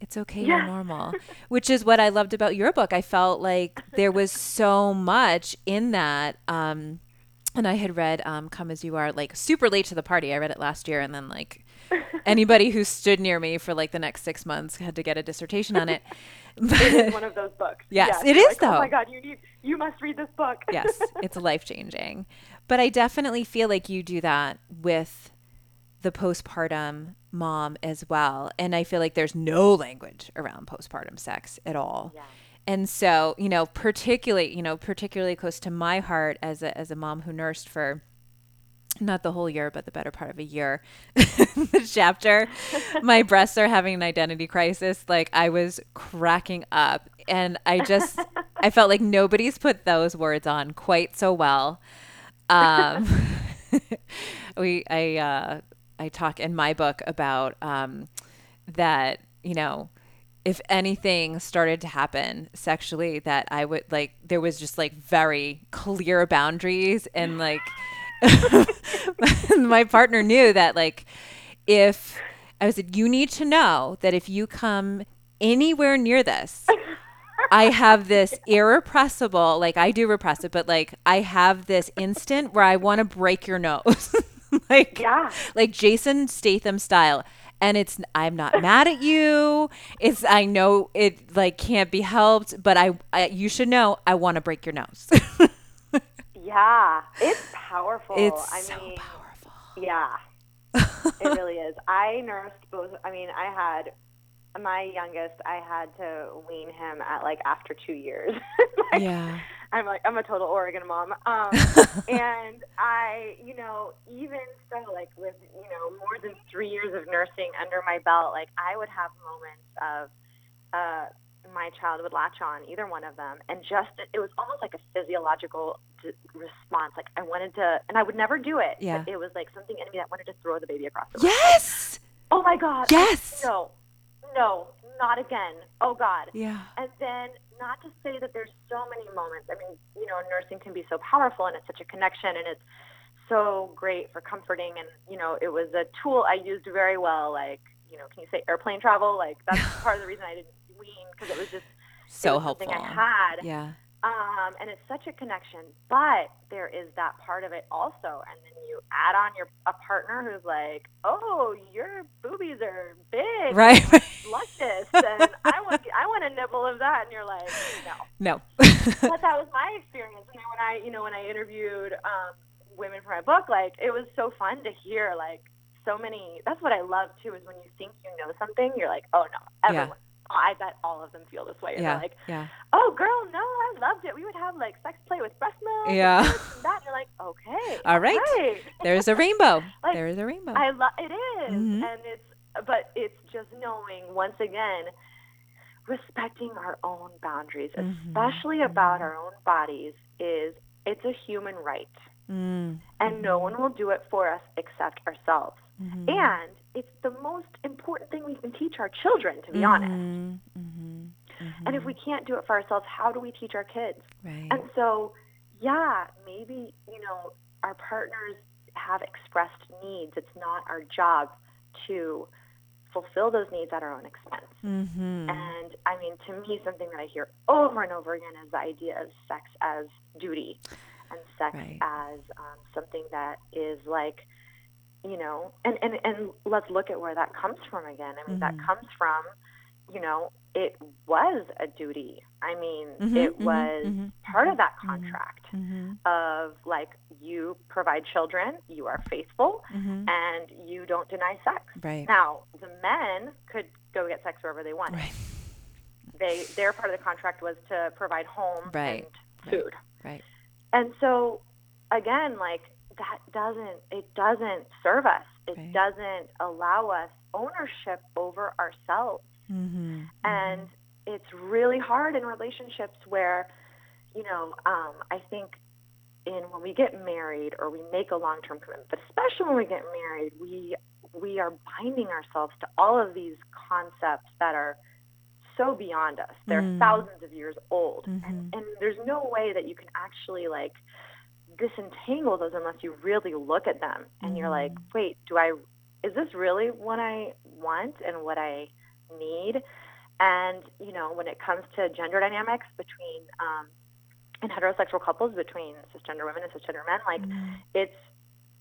It's okay you're normal *laughs* which is what i loved about your book. I felt like there was so much in that um and I had read um, "Come as You Are" like super late to the party. I read it last year, and then like anybody who stood near me for like the next six months had to get a dissertation on it. *laughs* *laughs* It is one of those books. Yes, yes it is, like, Oh though. my God, you need, you must read this book. *laughs* yes, it's life changing. But I definitely feel like you do that with the postpartum mom as well, and I feel like there's no language around postpartum sex at all. Yeah. And so, you know, particularly, you know, particularly close to my heart as a as a mom who nursed for not the whole year, but the better part of a year. *laughs* the chapter, my breasts are having an identity crisis. Like I was cracking up, and I just I felt like nobody's put those words on quite so well. Um, *laughs* we I uh, I talk in my book about um, that you know if anything started to happen sexually that I would like there was just like very clear boundaries and *laughs* like *laughs* my partner knew that like if I said you need to know that if you come anywhere near this I have this irrepressible like I do repress it but like I have this instant where I want to break your nose *laughs* like Yeah. like Jason Statham style. And it's I'm not mad at you. It's I know it like can't be helped, but I, I you should know I want to break your nose. *laughs* Yeah. It's powerful. it's I so mean, powerful. Yeah, it really is. I nursed both. I mean, I had my youngest. I had to wean him at like after two years. *laughs* Like, Yeah. I'm like I'm a total Oregon mom. *laughs* Um, and I, you know, even so, like with you know more than three years of nursing under my belt, like I would have moments of. Uh, my child would latch on either one of them and just it was almost like a physiological d- response like i wanted to and i would never do it Yeah. it was like something in me that wanted to throw the baby across the room Yes. oh my god Yes. no no not again oh god Yeah. and then not to say that there's so many moments i mean you know nursing can be so powerful and it's such a connection and it's so great for comforting and you know it was a tool i used very well like you know can you say airplane travel like that's *laughs* part of the reason i didn't wean because it was just it So was helpful. something i had Yeah. Um, and it's such a connection but there is that part of it also and then you add on your a partner who's like, "Oh, your boobies are big, Right. luscious, and I want I want a nibble of that," and you're like, "No." no. *laughs* but that was my experience. And then when I, you know, when I interviewed um, women for my book, like it was so fun to hear like so many. That's what I love too is when you think you know something, you're like, oh no, Yeah. I bet all of them feel this way. And yeah. they're like, yeah. oh girl, no, I loved it. We would have like sex play with breast milk. Yeah. and that. And you're like, okay, *laughs* All right. right. There's a rainbow. *laughs* Like, There's a rainbow. I love it is, Mhm. and it's but it's just knowing once again respecting our own boundaries, Mhm. especially about our own bodies, is it's a human right, Mm. and no one will do it for us except ourselves. Mhm. And it's the most important thing we can teach our children, to be honest. Mhm. Mhm. And if we can't do it for ourselves, how do we teach our kids? right. And so, yeah, maybe, you know, our partners have expressed needs. It's not our job to fulfill those needs at our own expense. Mhm. And I mean, to me, something that I hear over and over again is the idea of sex as duty and sex Right. as um, something that is like, you know, and, and, and let's look at where that comes from again. I mean, that Mhm. comes from, you know, it was a duty. I mean, Mhm, it mhm, was mhm, part of that mhm. contract of like, you provide children, you are faithful, and you don't deny sex. Right. Now, the men could go get sex wherever they wanted. Right. They their part of the contract was to provide home Right, and food. Right. And so again, like that doesn't it doesn't serve us. It Right. doesn't allow us ownership over ourselves. Mhm. And it's really hard in relationships where, you know, um, I think in when we get married or we make a long term commitment, but especially when we get married, we we are binding ourselves to all of these concepts that are so beyond us. They're Mm. thousands of years old. Mhm. And, and there's no way that you can actually like disentangle those unless you really look at them and you're like, Mm. wait, do I is this really what I want and what I need? And you know, when it comes to gender dynamics between um, in heterosexual couples between cisgender women and cisgender men, like Mhm. it's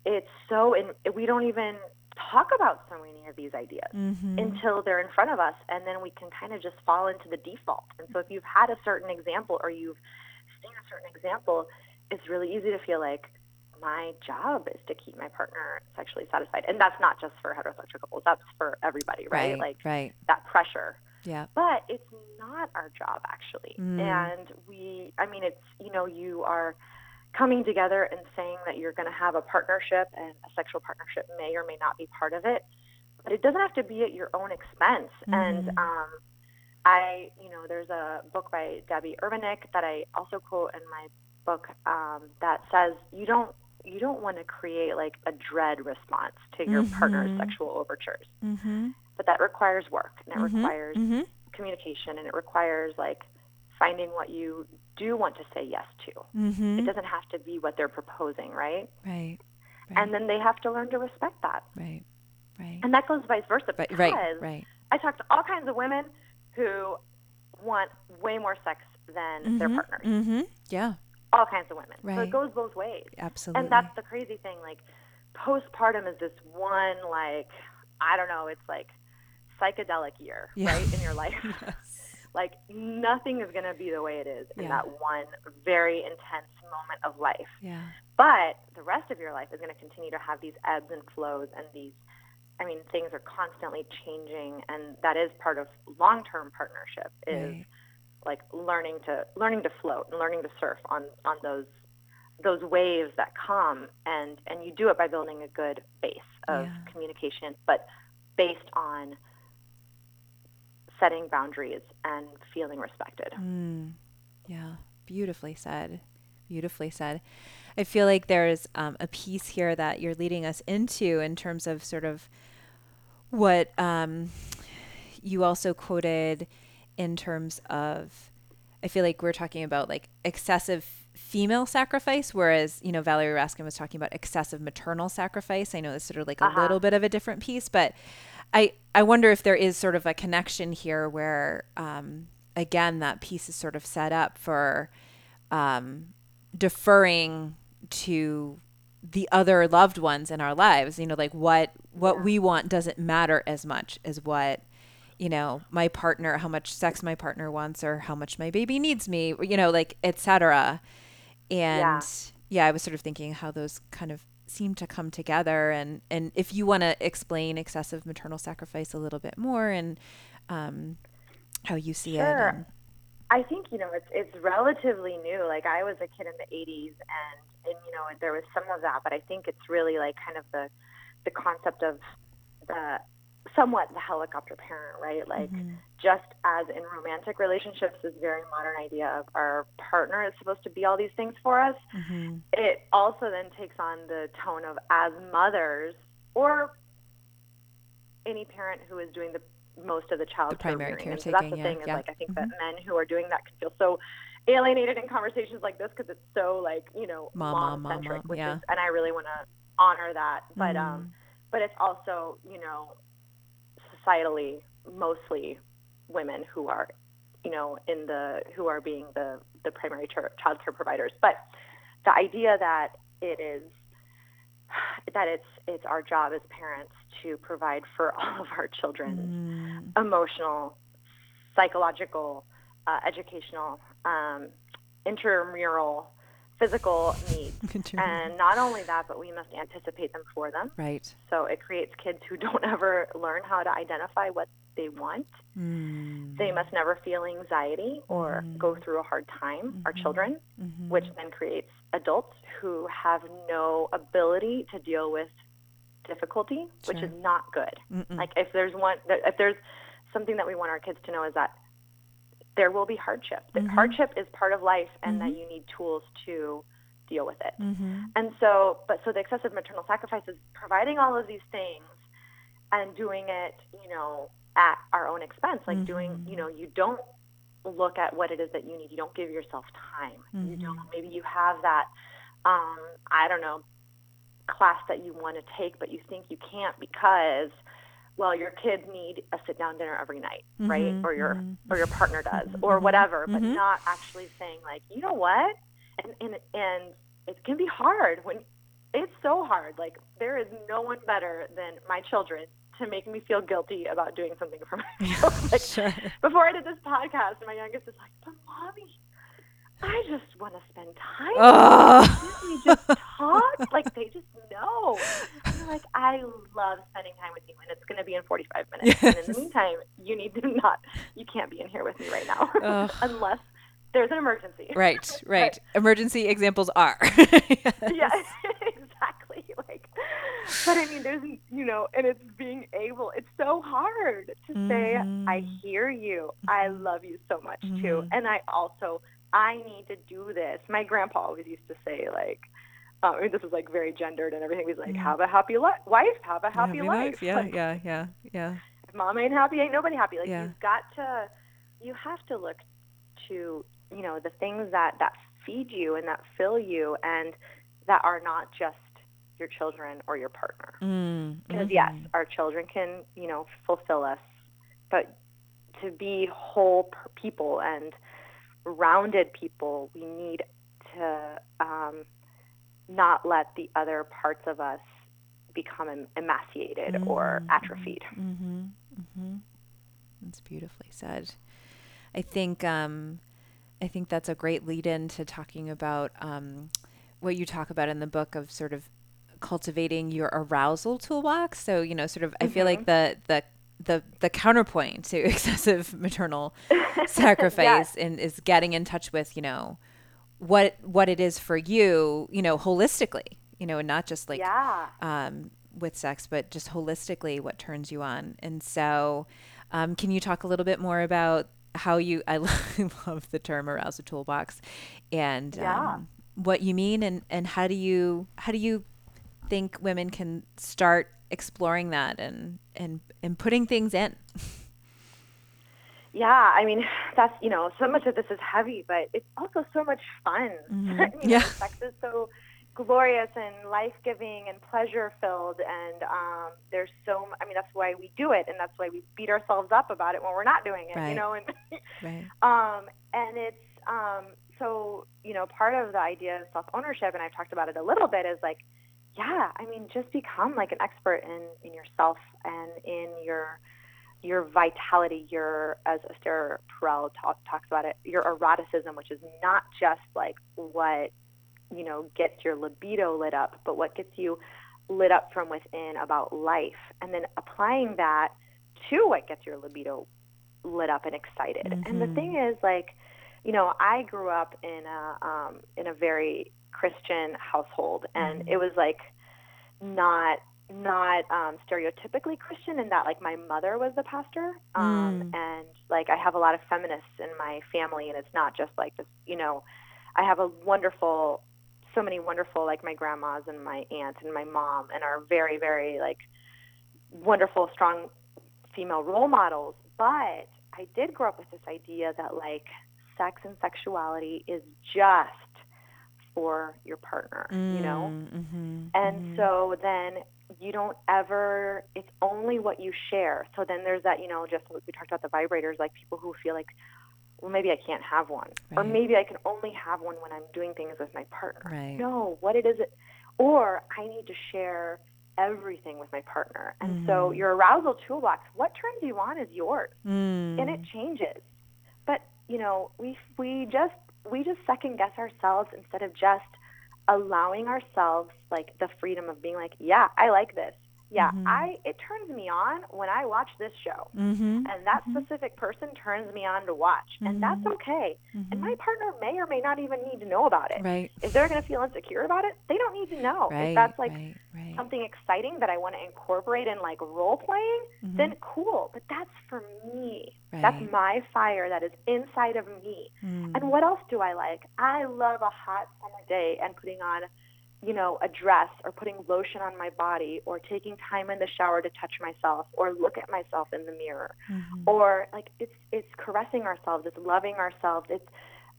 it's so in we don't even talk about so many of these ideas Mhm. until they're in front of us and then we can kind of just fall into the default and so if you've had a certain example or you've seen a certain example it's really easy to feel like my job is to keep my partner sexually satisfied and that's not just for heterosexual couples that's for everybody right, Right. like right. that pressure Yeah. but it's not our job actually Mm. and we i mean it's you know you are coming together and saying that you're going to have a partnership and a sexual partnership may or may not be part of it but it doesn't have to be at your own expense and Mhm. um i you know there's a book by Debby Herbenick that i also quote in my book um, that says you don't you don't want to create like a dread response to your partner's Mhm. sexual overtures Mhm. but that requires work and it Mhm. requires Mhm. communication and it requires like finding what you do want to say yes to. It Mhm. doesn't have to be what they're proposing, right? Right. And then they have to learn to respect that. Right. Right. And that goes vice versa Right. because Right. Right. I talk to all kinds of women who want way more sex than their Mhm. partners. Mhm. Yeah. All kinds of women. Right. So it goes both ways. Absolutely. And that's the crazy thing. Like postpartum is this one like I don't know, it's like psychedelic year, Yeah. right, in your *laughs* life. Yes. *laughs* like nothing is going to be the way it is in Yeah. that one very intense moment of life. Yeah. But the rest of your life is going to continue to have these ebbs and flows and these I mean things are constantly changing and that is part of long-term partnership is Right. Like learning to learning to float and learning to surf on on those those waves that come and and you do it by building a good base of Yeah. communication but based on setting boundaries and feeling respected. Mm, yeah, beautifully said. Beautifully said. I feel like there's um, a piece here that you're leading us into in terms of sort of what um, you also quoted in terms of. I feel like we're talking about like excessive female sacrifice, whereas you know Valerie Raskin was talking about excessive maternal sacrifice. I know it's sort of like a Uh-huh. little bit of a different piece, but I I wonder if there is sort of a connection here where um, again that piece is sort of set up for um, deferring to the other loved ones in our lives you know like what what Yeah. we want doesn't matter as much as what you know my partner how much sex my partner wants or how much my baby needs me you know like etc and yeah. i was sort of thinking how those kind of seem to come together and and if you want to explain excessive maternal sacrifice a little bit more and um how you see it Sure. and, I think you know it's it's relatively new. Like I was a kid in the '80s, and and you know there was some of that, but I think it's really like kind of the the concept of the somewhat the helicopter parent, right? Like Mhm. just as in romantic relationships, this very modern idea of our partner is supposed to be all these things for us. Mhm. It also then takes on the tone of as mothers or any parent who is doing the most of the child The primary. And so that's the yeah, thing is yeah. like I think that men who are doing that can feel so alienated in conversations like this because it's so like you know mom centric, which yeah. is and I really want to honor that, but Mm. um, but it's also you know societally mostly women who are you know in the who are being the the primary ter- child care providers, but the idea that it is that it's it's our job as parents to provide for *laughs* all of our children's Mm. emotional, psychological, uh, educational, um, intramural, physical needs. *laughs* And not only that, but we must anticipate them for them. right So it creates kids who *laughs* don't ever learn how to identify what they want. Mm. They must never feel anxiety or Mhm. go through a hard time, our Mhm. children, Mhm. which then creates adults who have no ability to deal with difficulty, which is not good. Mm-mm. Like if there's one, if there's something that we want our kids to know is that there will be hardship. That Mhm. hardship is part of life, and that Mhm. you need tools to deal with it. Mhm. And so, but so the excessive maternal sacrifice is providing all of these things and doing it, you know, at our own expense. Like doing, Mhm. you know, you don't look at what it is that you need. You don't give yourself time. You don't. Maybe you have that. Um, I don't know class that you want to take, but you think you can't because, well, your kids need a sit-down dinner every night, right? Mhm, Or your mhm. or your partner does, Mhm, or mhm, whatever. But not actually saying like, you know what? And and and it can be hard when it's so hard. Like there is no one better than my children to make me feel guilty about doing something for *laughs* myself. *laughs* like, sure. before I did this podcast, my youngest is like, "But mommy, I just want to spend time. Oh. Can't we just *laughs* talk? like they just know." I'm like, "I love spending time with you, and it's going to be in 45 minutes. And in the meantime, you need to not. You can't be in here with me right now, *laughs* unless there's an emergency." Right, *laughs* right. Emergency examples are. yeah, exactly. Like, but I mean, there's, you know, and it's being able. It's so hard to say, "I Mhm. hear you. I Mhm. love you so much too," Mhm. and I also, I need to do this. My grandpa always used to say, like, uh, I mean, this is like very gendered and everything. He's like. "Have a happy li- wife. Have a happy, Happy life." Yeah, Like, yeah, yeah, yeah. if mom ain't happy, ain't nobody happy. Like Yeah. you've got to, you have to look to, you know, the things that that feed you and that fill you, and that are not just your children or your partner. Mm, Because yes, our children can, you know, fulfill us, but to be whole p- people and rounded people, we need to um, not let the other parts of us become emaciated or Mhm, atrophied. Mm-hmm. Mm-hmm. That's beautifully said. I think um, I think that's a great lead in to talking about um, what you talk about in the book of sort of cultivating your arousal toolbox. So you know, sort of, I feel like the the the the counterpoint to *laughs* excessive maternal *laughs* sacrifice and is getting in touch with you know what what it is for you you know holistically you know and not just like yeah. um, with sex, but just holistically what turns you on. And so, um, can you talk a little bit more about how you? I *laughs* love the term arousal toolbox, and Yeah. um, what you mean, and and how do you how do you think women can start exploring that and and and putting things in? Yeah, I mean, that's, you know, so much of this is heavy, but it's also so much fun. Mhm. you know, Sex is so glorious and life giving and pleasure filled. And um, there's so, I mean, that's why we do it. And that's why we beat ourselves up about it when we're not doing it, Right. you know? And, *laughs* Right. *laughs* um, and it's, um, so, you know, part of the idea of self ownership, and I've talked about it a little bit, is like yeah, I mean, just become like an expert in in yourself and in your your vitality, your as Esther Perel talk, talks about it, your eroticism, which is not just like what you know gets your libido lit up, but what gets you lit up from within about life, and then applying that to what gets your libido lit up and excited. Mm-hmm. And the mm-hmm. thing is, like, you know, I grew up in a um, in a very Christian household, and mm-hmm. it was like not not um, stereotypically Christian in that like my mother was the pastor, um, mm. and like I have a lot of feminists in my family, and it's not just like this, you know, I have a wonderful, so many wonderful like my grandmas and my aunt and my mom, and are very very like wonderful, strong female role models. But I did grow up with this idea that like sex and sexuality is just for your partner, mm, you know? Mm-hmm, and mm-hmm. so then you don't ever, it's only what you share. So then there's that, you know, just we talked about the vibrators, like people who feel like, well, maybe I can't have one. Right. Or maybe I can only have one when I'm doing things with my partner. Right. No, what it is it, or I need to share everything with my partner. And mm. so your arousal toolbox, what turns you on is yours. Mm. And it changes. But, you know, we we just we just second guess ourselves instead of just allowing ourselves like the freedom of being like, yeah, I like this yeah mm-hmm. i it turns me on when i watch this show mm-hmm. and that mm-hmm. specific person turns me on to watch and that's mm-hmm. okay and my mm-hmm. partner may or may not even need to know about it right if they're going to feel insecure about it they don't need to know right, if that's like right, right. something exciting that i want to incorporate in like role playing mm-hmm. then cool but that's for me that's my fire that is inside of me mm. and what else do i like i love a hot summer day and putting on you know, a dress or putting lotion on my body or taking time in the shower to touch myself or look at myself in the mirror mm-hmm. or like it's it's caressing ourselves, it's loving ourselves, it's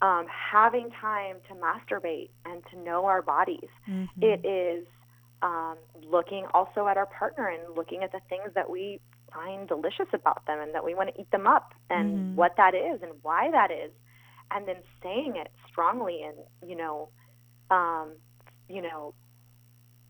um, having time to masturbate and to know our bodies. Mm-hmm. It is um, looking also at our partner and looking at the things that we find delicious about them and that we want to eat them up and mm-hmm. what that is and why that is, and then saying it strongly and you know. Um, you know,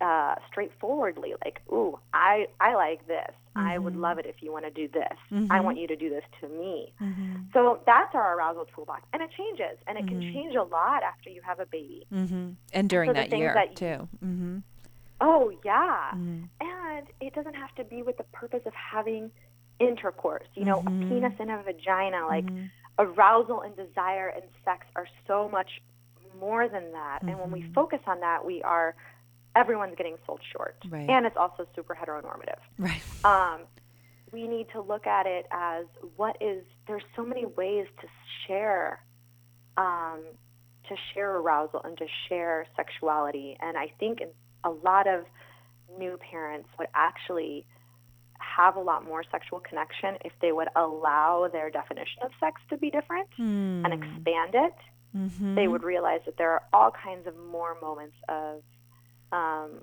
uh, straightforwardly, like, "Ooh, I I like this. Mm-hmm. I would mm-hmm. love it if you want to do this. Mm-hmm. I want you to do this to me." Mm-hmm. So that's our arousal toolbox, and it changes, and it can mm-hmm. change a lot after you have a baby, mm-hmm. and during so that year that you, too. Oh yeah, and it doesn't have to be with the purpose of having intercourse. You know, a penis and a vagina, like arousal and desire and sex are so much more than that. Mm-hmm. And when we mm-hmm. focus on that, we are everyone's getting sold short, right. and it's also super heteronormative. Right. *laughs* Um, we need to look at it as what is. There's so many ways to share, um, to share arousal and to share sexuality, and I think a lot of new parents would actually have a lot more sexual connection if they would allow their definition of sex to be different mm. and expand it mm-hmm. they would realize that there are all kinds of more moments of um,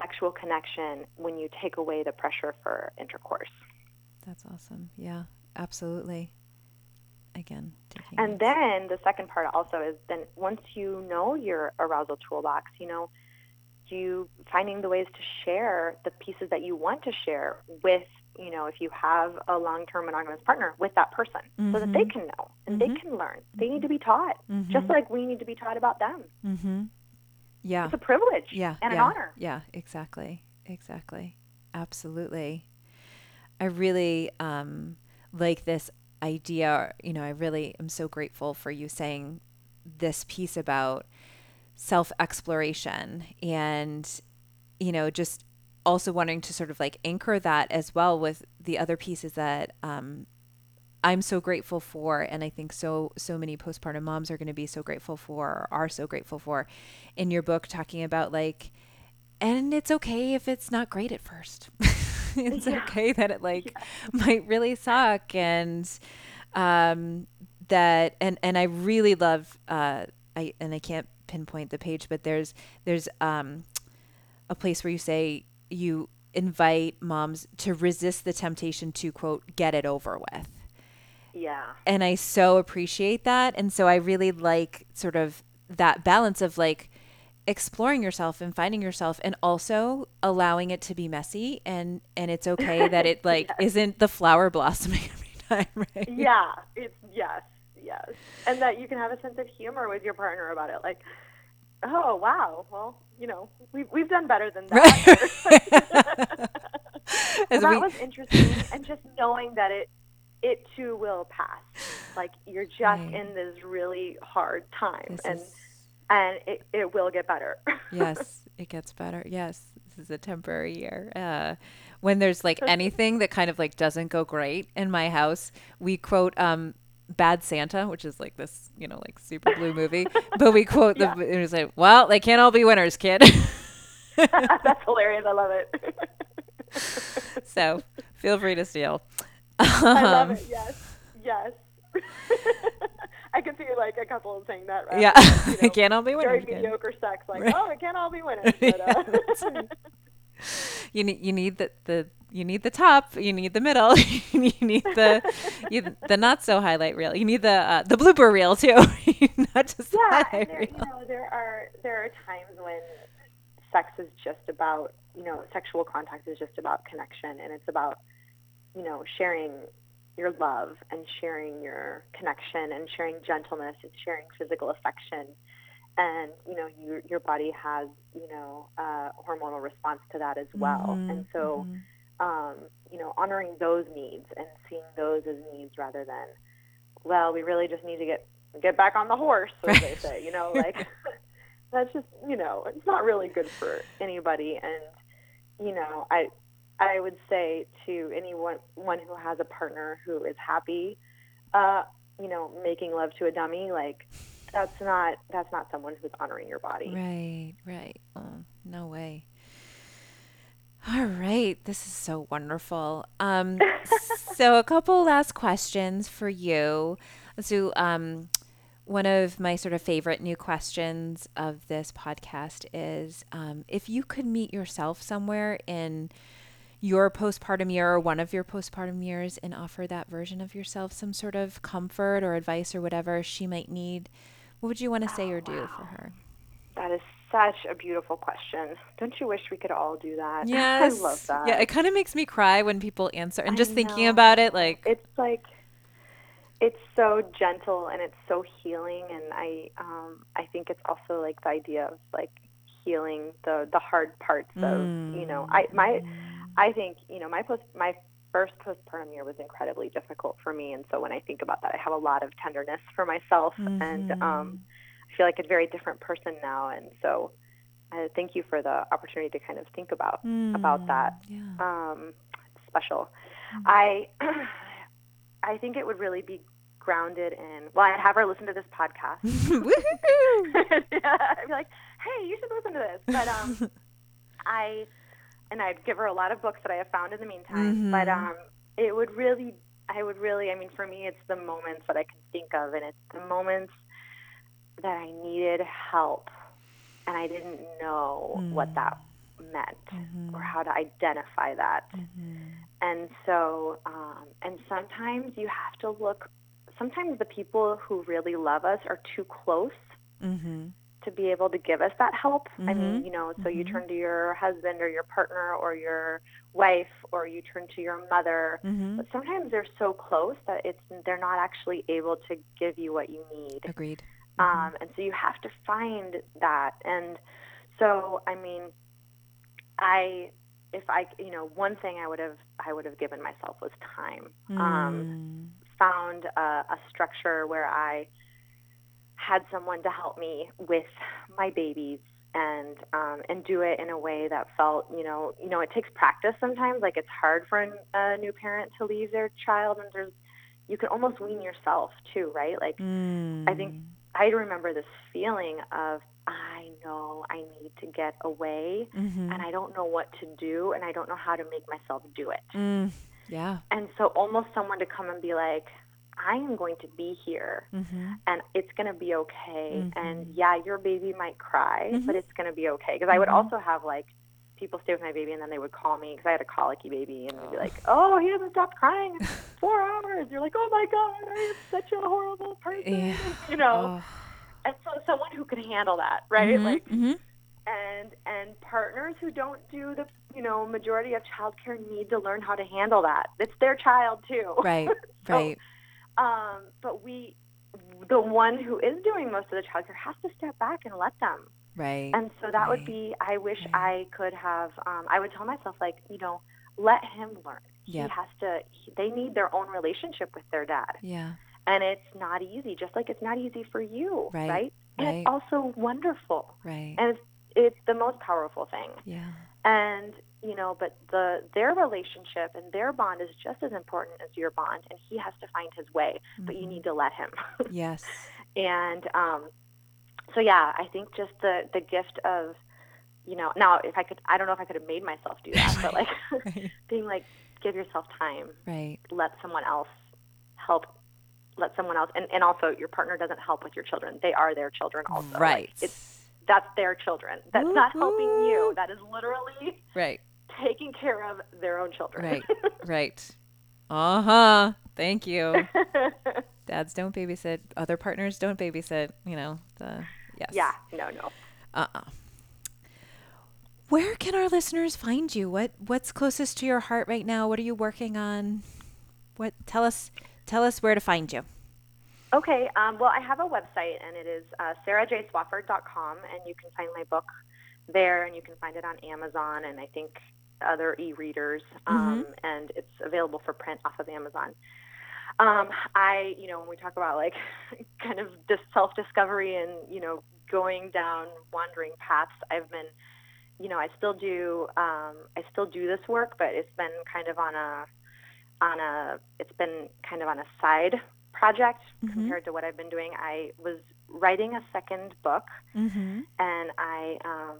sexual connection when you take away the pressure for intercourse. That's awesome. Yeah, absolutely. Again, and then the second part also is then once you know your arousal toolbox, you know, you finding the ways to share the pieces that you want to share with you know, if you have a long-term monogamous partner with that person mm-hmm. so that they mm-hmm. can know and mm-hmm. they can learn. They need to be taught mm-hmm. just like we need to be taught about them. Mm-hmm. Yeah. It's a privilege yeah, and yeah, an honor. Yeah, exactly. Exactly. Absolutely. I really um, like this idea. You know, I really am so grateful for you saying this piece about self exploration and, you know, just also wanting to sort of like anchor that as well with the other pieces that um, I'm so grateful for, and I think so so many postpartum moms are going to be so grateful for, or are so grateful for, in your book talking about like, and it's okay if it's not great at first. *laughs* it's yeah. okay that it like yeah. might really suck, and um, that and and I really love uh, I and I can't pinpoint the page, but there's there's um, a place where you say you invite moms to resist the temptation to quote get it over with. Yeah. And I so appreciate that. And so I really like sort of that balance of like exploring yourself and finding yourself and also allowing it to be messy. And and it's okay *laughs* that it like yes. isn't the flower blossoming *laughs* every time right? Yeah. It's yes. Yes. And that you can have a sense of humor with your partner about it. Like oh wow well you know we've, we've done better than that right. *laughs* and that we... was interesting and just knowing that it it too will pass like you're just right. in this really hard time this and is and it, it will get better. yes, it gets better. Yes, this is a temporary year. Uh, when there's like *laughs* anything that kind of like doesn't go great in my house, we quote um, Bad Santa, which is like this, you know, like super blue movie. but we quote yeah. the it was like, well, they can't all be winners, kid. *laughs* That's hilarious. I love it. *laughs* so feel free to steal. I love it. Yes. Yes. *laughs* I can see like a couple saying that. Right? Yeah, you know, it can't all be winners. Very mediocre sex, like right. oh, it can't all be winners. But, uh, you need you need the the you need the top, you need the middle, *laughs* you need the you, the not so highlight reel. You need the uh, the blooper reel too, *laughs* not just yeah. And there, you know, there are there are times when sex is just about you know sexual contact is just about connection, and it's about you know sharing your love and sharing your connection and sharing gentleness and sharing physical affection and you know your your body has you know a hormonal response to that as well mm-hmm. and so mm-hmm. Um, you know honoring those needs and seeing those as needs rather than well we really just need to get get back on the horse as they say you know *laughs* like *laughs* that's just you know it's not really good for anybody and you know i I would say to anyone one who has a partner who is happy, uh, you know, making love to a dummy, like that's not that's not someone who's honoring your body. Right, right. Oh, no way. All right, this is so wonderful. Um, so a couple last questions for you. So, um, one of my sort of favorite new questions of this podcast is um, if you could meet yourself somewhere in your postpartum year or one of your postpartum years and offer that version of yourself some sort of comfort or advice or whatever she might need, what would you want to say oh, or do wow. for her? That is such a beautiful question. Don't you wish we could all do that? *laughs* Yes. I love that. Yeah, it kind of makes me cry when people answer and just thinking about it like It's like it's so gentle and it's so healing and I um I think it's also like the idea of like healing the the hard parts mm. of, you know, I my mm. I think you know my post my first postpartum year was incredibly difficult for me, and so when I think about that, I have a lot of tenderness for myself, mm-hmm. and um, I feel like a very different person now, and so. Uh, thank you for the opportunity to kind of think about mm, about that. Yeah. Um, special. Mm-hmm. I *clears throat* I think it would really be grounded in. Well, I'd have her listen to this podcast. *laughs* *laughs* yeah, I'd be like, "Hey, you should listen to this." But um, *laughs* I and I'd give her a lot of books that I have found in the meantime. Mm-hmm. But um, it would really, I would really, I mean, for me, it's the moments that I can think of, and it's the moments that I needed help, and I didn't know mm-hmm. what that meant mm-hmm. or how to identify that. Mm-hmm. And so, um, and sometimes you have to look. Sometimes the people who really love us are too close. Mm-hmm to be able to give us that help. Mm-hmm. I mean, mm-hmm. you know, so mm-hmm. you turn to your husband or your partner or your wife or you turn to your mother. Mm-hmm. But sometimes they're so close that it's they're not actually able to give you what you need. Agreed. Mm-hmm. Um, and so you have to find that. And so, I mean, I if I, you know, one thing I would have I would have given myself was time. Um, mm. found a, a structure where I had someone to help me with my babies and um, and do it in a way that felt you know you know it takes practice sometimes like it's hard for a, a new parent to leave their child and there's you can almost wean yourself too right like mm. I think I remember this feeling of I know I need to get away mm-hmm. and I don't know what to do and I don't know how to make myself do it. Mm. Yeah. And so almost someone to come and be like, I am going to be here mm-hmm. and it's going to be okay. Mm-hmm. And yeah, your baby might cry, mm-hmm. but it's going to be okay. Because I would mm-hmm. also have like people stay with my baby and then they would call me because I had a colicky baby and they'd be like, oh, he hasn't stopped crying in *laughs* four hours. You're like, oh my God, I am such a horrible person. Yeah. *laughs* You know? Oh. And so someone who can handle that, right? Mm-hmm. Like, mm-hmm. and and partners who don't do the you know majority of childcare need to learn how to handle that. It's their child too. Right. *laughs* So, right. Um, but we, the one who is doing most of the childcare, has to step back and let them. Right. And so that would be. I wish Right. I could have. Um, I would tell myself like, you know, let him learn. Yep. He has to. He, they need their own relationship with their dad, yeah. and it's not easy. Just like it's not easy for you, Right. And Right. it's also wonderful, Right. and it's it's the most powerful thing. yeah. And you know, but the their relationship and their bond is just as important as your bond, and he has to find his way. But you Mhm. need to let him. *laughs* Yes. and um, so yeah, I think just the the gift of you know now if I could I don't know if I could have made myself do that, but like *laughs* right. *laughs* being like give yourself time, Right. let someone else help. Let someone else, and, and also your partner doesn't help with your children. They are their children also. Like, Right. it's that's their children. That's not helping you. That is literally right. taking care of their own children. Right. *laughs* Right. Uh huh. Thank you. Dads don't babysit. Other partners don't babysit. You know the yes. yeah. No. No. Uh. uh Where can our listeners find you? What What's closest to your heart right now? What are you working on? What tell us tell us where to find you. Okay. Um, well, I have a website, and it is uh, sarahjswofford.com, and you can find my book there, and you can find it on Amazon, and I think other e-readers, um, and it's available for print off of Amazon. Um, I, you know, when we talk about like *laughs* kind of this self-discovery and you know going down wandering paths, I've been, you know, I still do, um, I still do this work, but it's been kind of on a, on a, it's been kind of on a side project Mhm. compared to what I've been doing. I was writing a second book, Mm-hmm. and I um,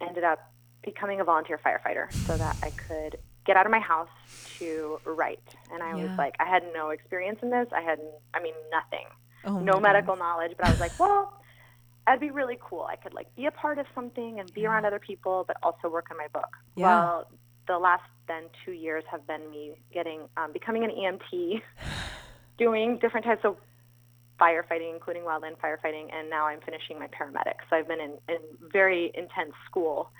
ended up becoming a volunteer firefighter so that I could get out of my house to write. And I Yeah. was like, I had no experience in this. I had, I mean, nothing, Oh, no medical goodness. knowledge. But I was like, *laughs* well, that'd be really cool. I could like be a part of something and be Yeah. around other people, but also work on my book. Yeah. Well, the last then two years have been me getting um, becoming an EMT, *sighs* doing different types of firefighting, including wildland firefighting, and now I'm finishing my paramedic. So I've been in, in very intense school.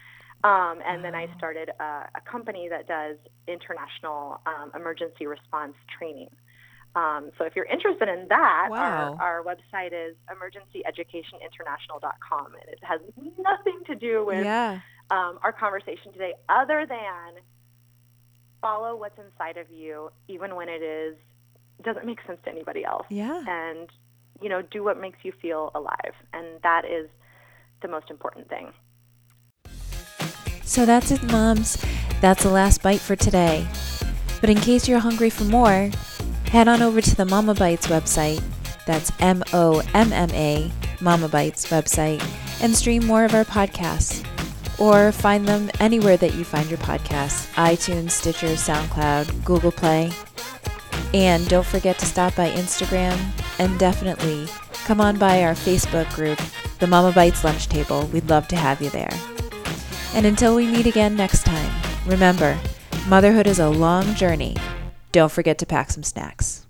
Um, and then I started a, a company that does international um, emergency response training. Um, so if you're interested in that, Wow. our, our website is emergencyeducationinternational.com, and it has nothing to do with yeah. um, our conversation today, other than follow what's inside of you, even when it is doesn't make sense to anybody else, Yeah. and you know, do what makes you feel alive, and that is the most important thing. So that's it, moms. That's the last bite for today. But in case you're hungry for more, head on over to the Momma Bites website. That's M O M M A, Momma Bites website, and stream more of our podcasts. Or find them anywhere that you find your podcasts iTunes, Stitcher, SoundCloud, Google Play. And don't forget to stop by Instagram and definitely come on by our Facebook group, the Momma Bites Lunch Table. We'd love to have you there. And until we meet again next time, remember, motherhood is a long journey. Don't forget to pack some snacks.